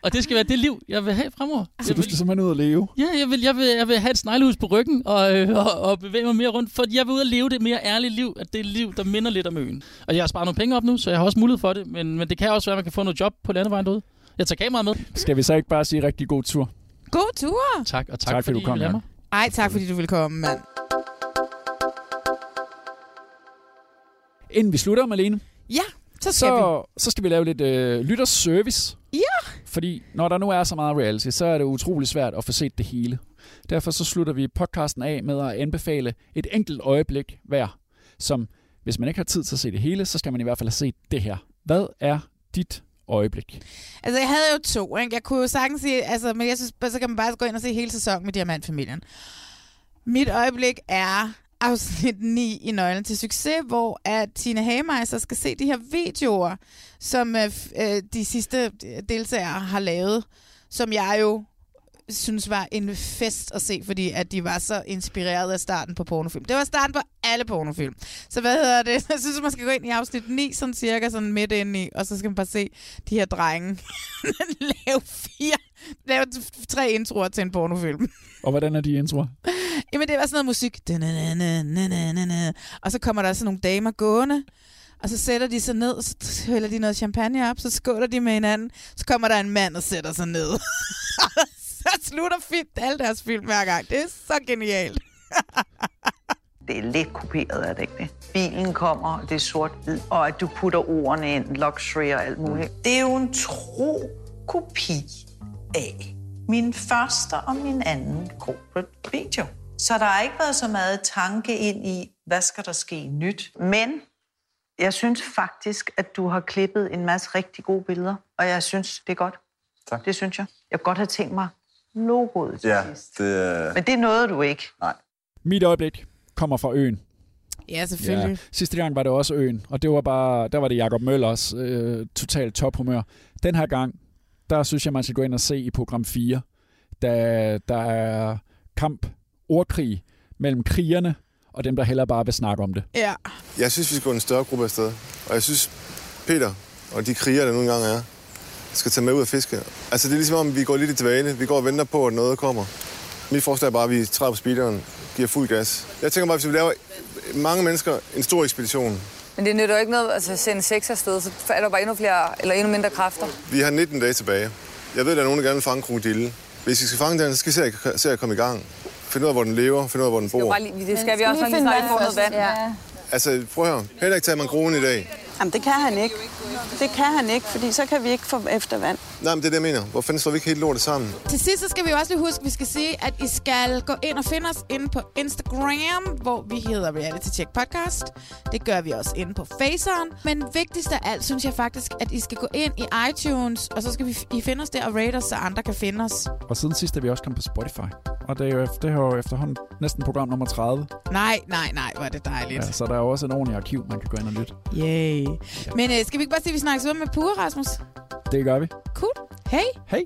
Og det skal være det liv, jeg vil have fremover. Så du skal simpelthen ud og leve? Ja, jeg vil, jeg vil, jeg vil have et sneglehus på ryggen og, øh, og, og bevæge mig mere rundt, for jeg vil ud og leve det mere ærlige liv, at det er liv, der minder lidt om øen. Og jeg har sparet nogle penge op nu, så jeg har også mulighed for det, men, men det kan også være, at man kan få noget job på landevejen derude. Jeg tager kameraet med. Skal vi så ikke bare sige rigtig god tur? God tur! Tak, og tak, Tak, fordi du I kom, mig. Ej, tak fordi du ville komme, mand. Inden vi slutter, Malene, Ja, så skal vi. så, så skal vi lave lidt øh, lytterservice. Fordi når der nu er så meget reality, så er det utrolig svært at få set det hele. Derfor så slutter vi podcasten af med at anbefale et enkelt øjeblik hver, som hvis man ikke har tid til at se det hele, så skal man i hvert fald have set det her. Hvad er dit øjeblik? Altså, jeg havde jo to, ikke? Jeg kunne jo sagtens sige, altså, men jeg synes, så kan man bare gå ind og se hele sæsonen med Diamantfamilien. Mit øjeblik er afsnit 9 i Nøglen til Succes, hvor at Tina Hagemeyer skal se de her videoer, som øh, øh de sidste øh, deltagere har lavet, som jeg jo synes var en fest at se, fordi at de var så inspireret af starten på pornofilm. Det var starten på alle pornofilm. Så hvad hedder det? <laughs> Jeg synes, man skal gå ind i afsnit 9, sådan cirka sådan midt ind i, og så skal man bare se de her drenge <laughs> lave fire, lave tre introer til en pornofilm. Og hvordan er de introer? <laughs> Jamen, det var sådan noget musik. Og så kommer der sådan nogle damer gående, og så sætter de sig ned, og så hælder de noget champagne op, så skåler de med hinanden, så kommer der en mand og sætter sig ned. så slutter fint alle deres film hver gang. Det er så genialt. Det er lidt kopieret, er det ikke det? Bilen kommer, det er sort-hvid, og at du putter ordene ind, luxury og alt muligt. Det er jo en tro kopi af min første og min anden corporate video. Så der har ikke været så meget tanke ind i, hvad skal der ske nyt. Men jeg synes faktisk, at du har klippet en masse rigtig gode billeder, og jeg synes, det er godt. Tak. Det synes jeg. Jeg kunne godt have tænkt mig logoet til Ja, sidst. det er... Men det nåede du ikke. Nej. Mit øjeblik kommer fra øen. Ja, selvfølgelig. Ja. Sidste gang var det også øen, og det var bare, der var det Jakob Møllers øh, totalt tophumør. Den her gang, der synes jeg, man skal gå ind og se i program 4, da der er kamp, ordkrig mellem krigerne og dem, der heller bare vil snakke om det. Ja. Jeg synes, vi skal gå en større gruppe afsted. Og jeg synes, Peter og de kriger, der nogle gange er, skal tage med ud og fiske. Altså, det er ligesom om, vi går lidt i dvale. Vi går og venter på, at noget kommer. Mit forslag er bare, at vi træder på speederen, giver fuld gas. Jeg tænker bare, hvis vi laver mange mennesker en stor ekspedition, Men det nytter jo ikke noget altså, at sende seks afsted, så er der bare endnu flere, eller endnu mindre kræfter. Vi har 19 dage tilbage. Jeg ved, at der er nogen, der gerne vil fange krokodille. Hvis vi skal fange den, så skal vi se at, se at komme i gang. Finde ud af, hvor den lever, finde ud af, hvor den bor. bare lige, det skal vi også, når vi snart får noget vand. Ja. Altså, prøv at høre. Heller ikke tage mangroven i dag. Jamen, det kan han ikke. Det kan han ikke, fordi så kan vi ikke få eftervand. Nej, men det er det, jeg mener. Hvor fanden slår vi ikke helt lortet sammen? Til sidst så skal vi jo også lige huske, at vi skal sige, at I skal gå ind og finde os inde på Instagram, hvor vi hedder Reality Check Podcast. Det gør vi også inde på Faceren. Men vigtigst af alt, synes jeg faktisk, at I skal gå ind i iTunes, og så skal vi, I finde os der og rate os, så andre kan finde os. Og siden sidst er vi også kommet på Spotify. Og det er jo, det er jo efterhånden næsten program nummer 30. Nej, nej, nej, hvor er det dejligt. Ja, så der er jo også en ordentlig arkiv, man kan gå ind og lytte. Yay. Men øh, skal vi ikke bare sige, at vi snakkes ud med Pure, Rasmus? Det gør vi. Cool. Hej. Hej.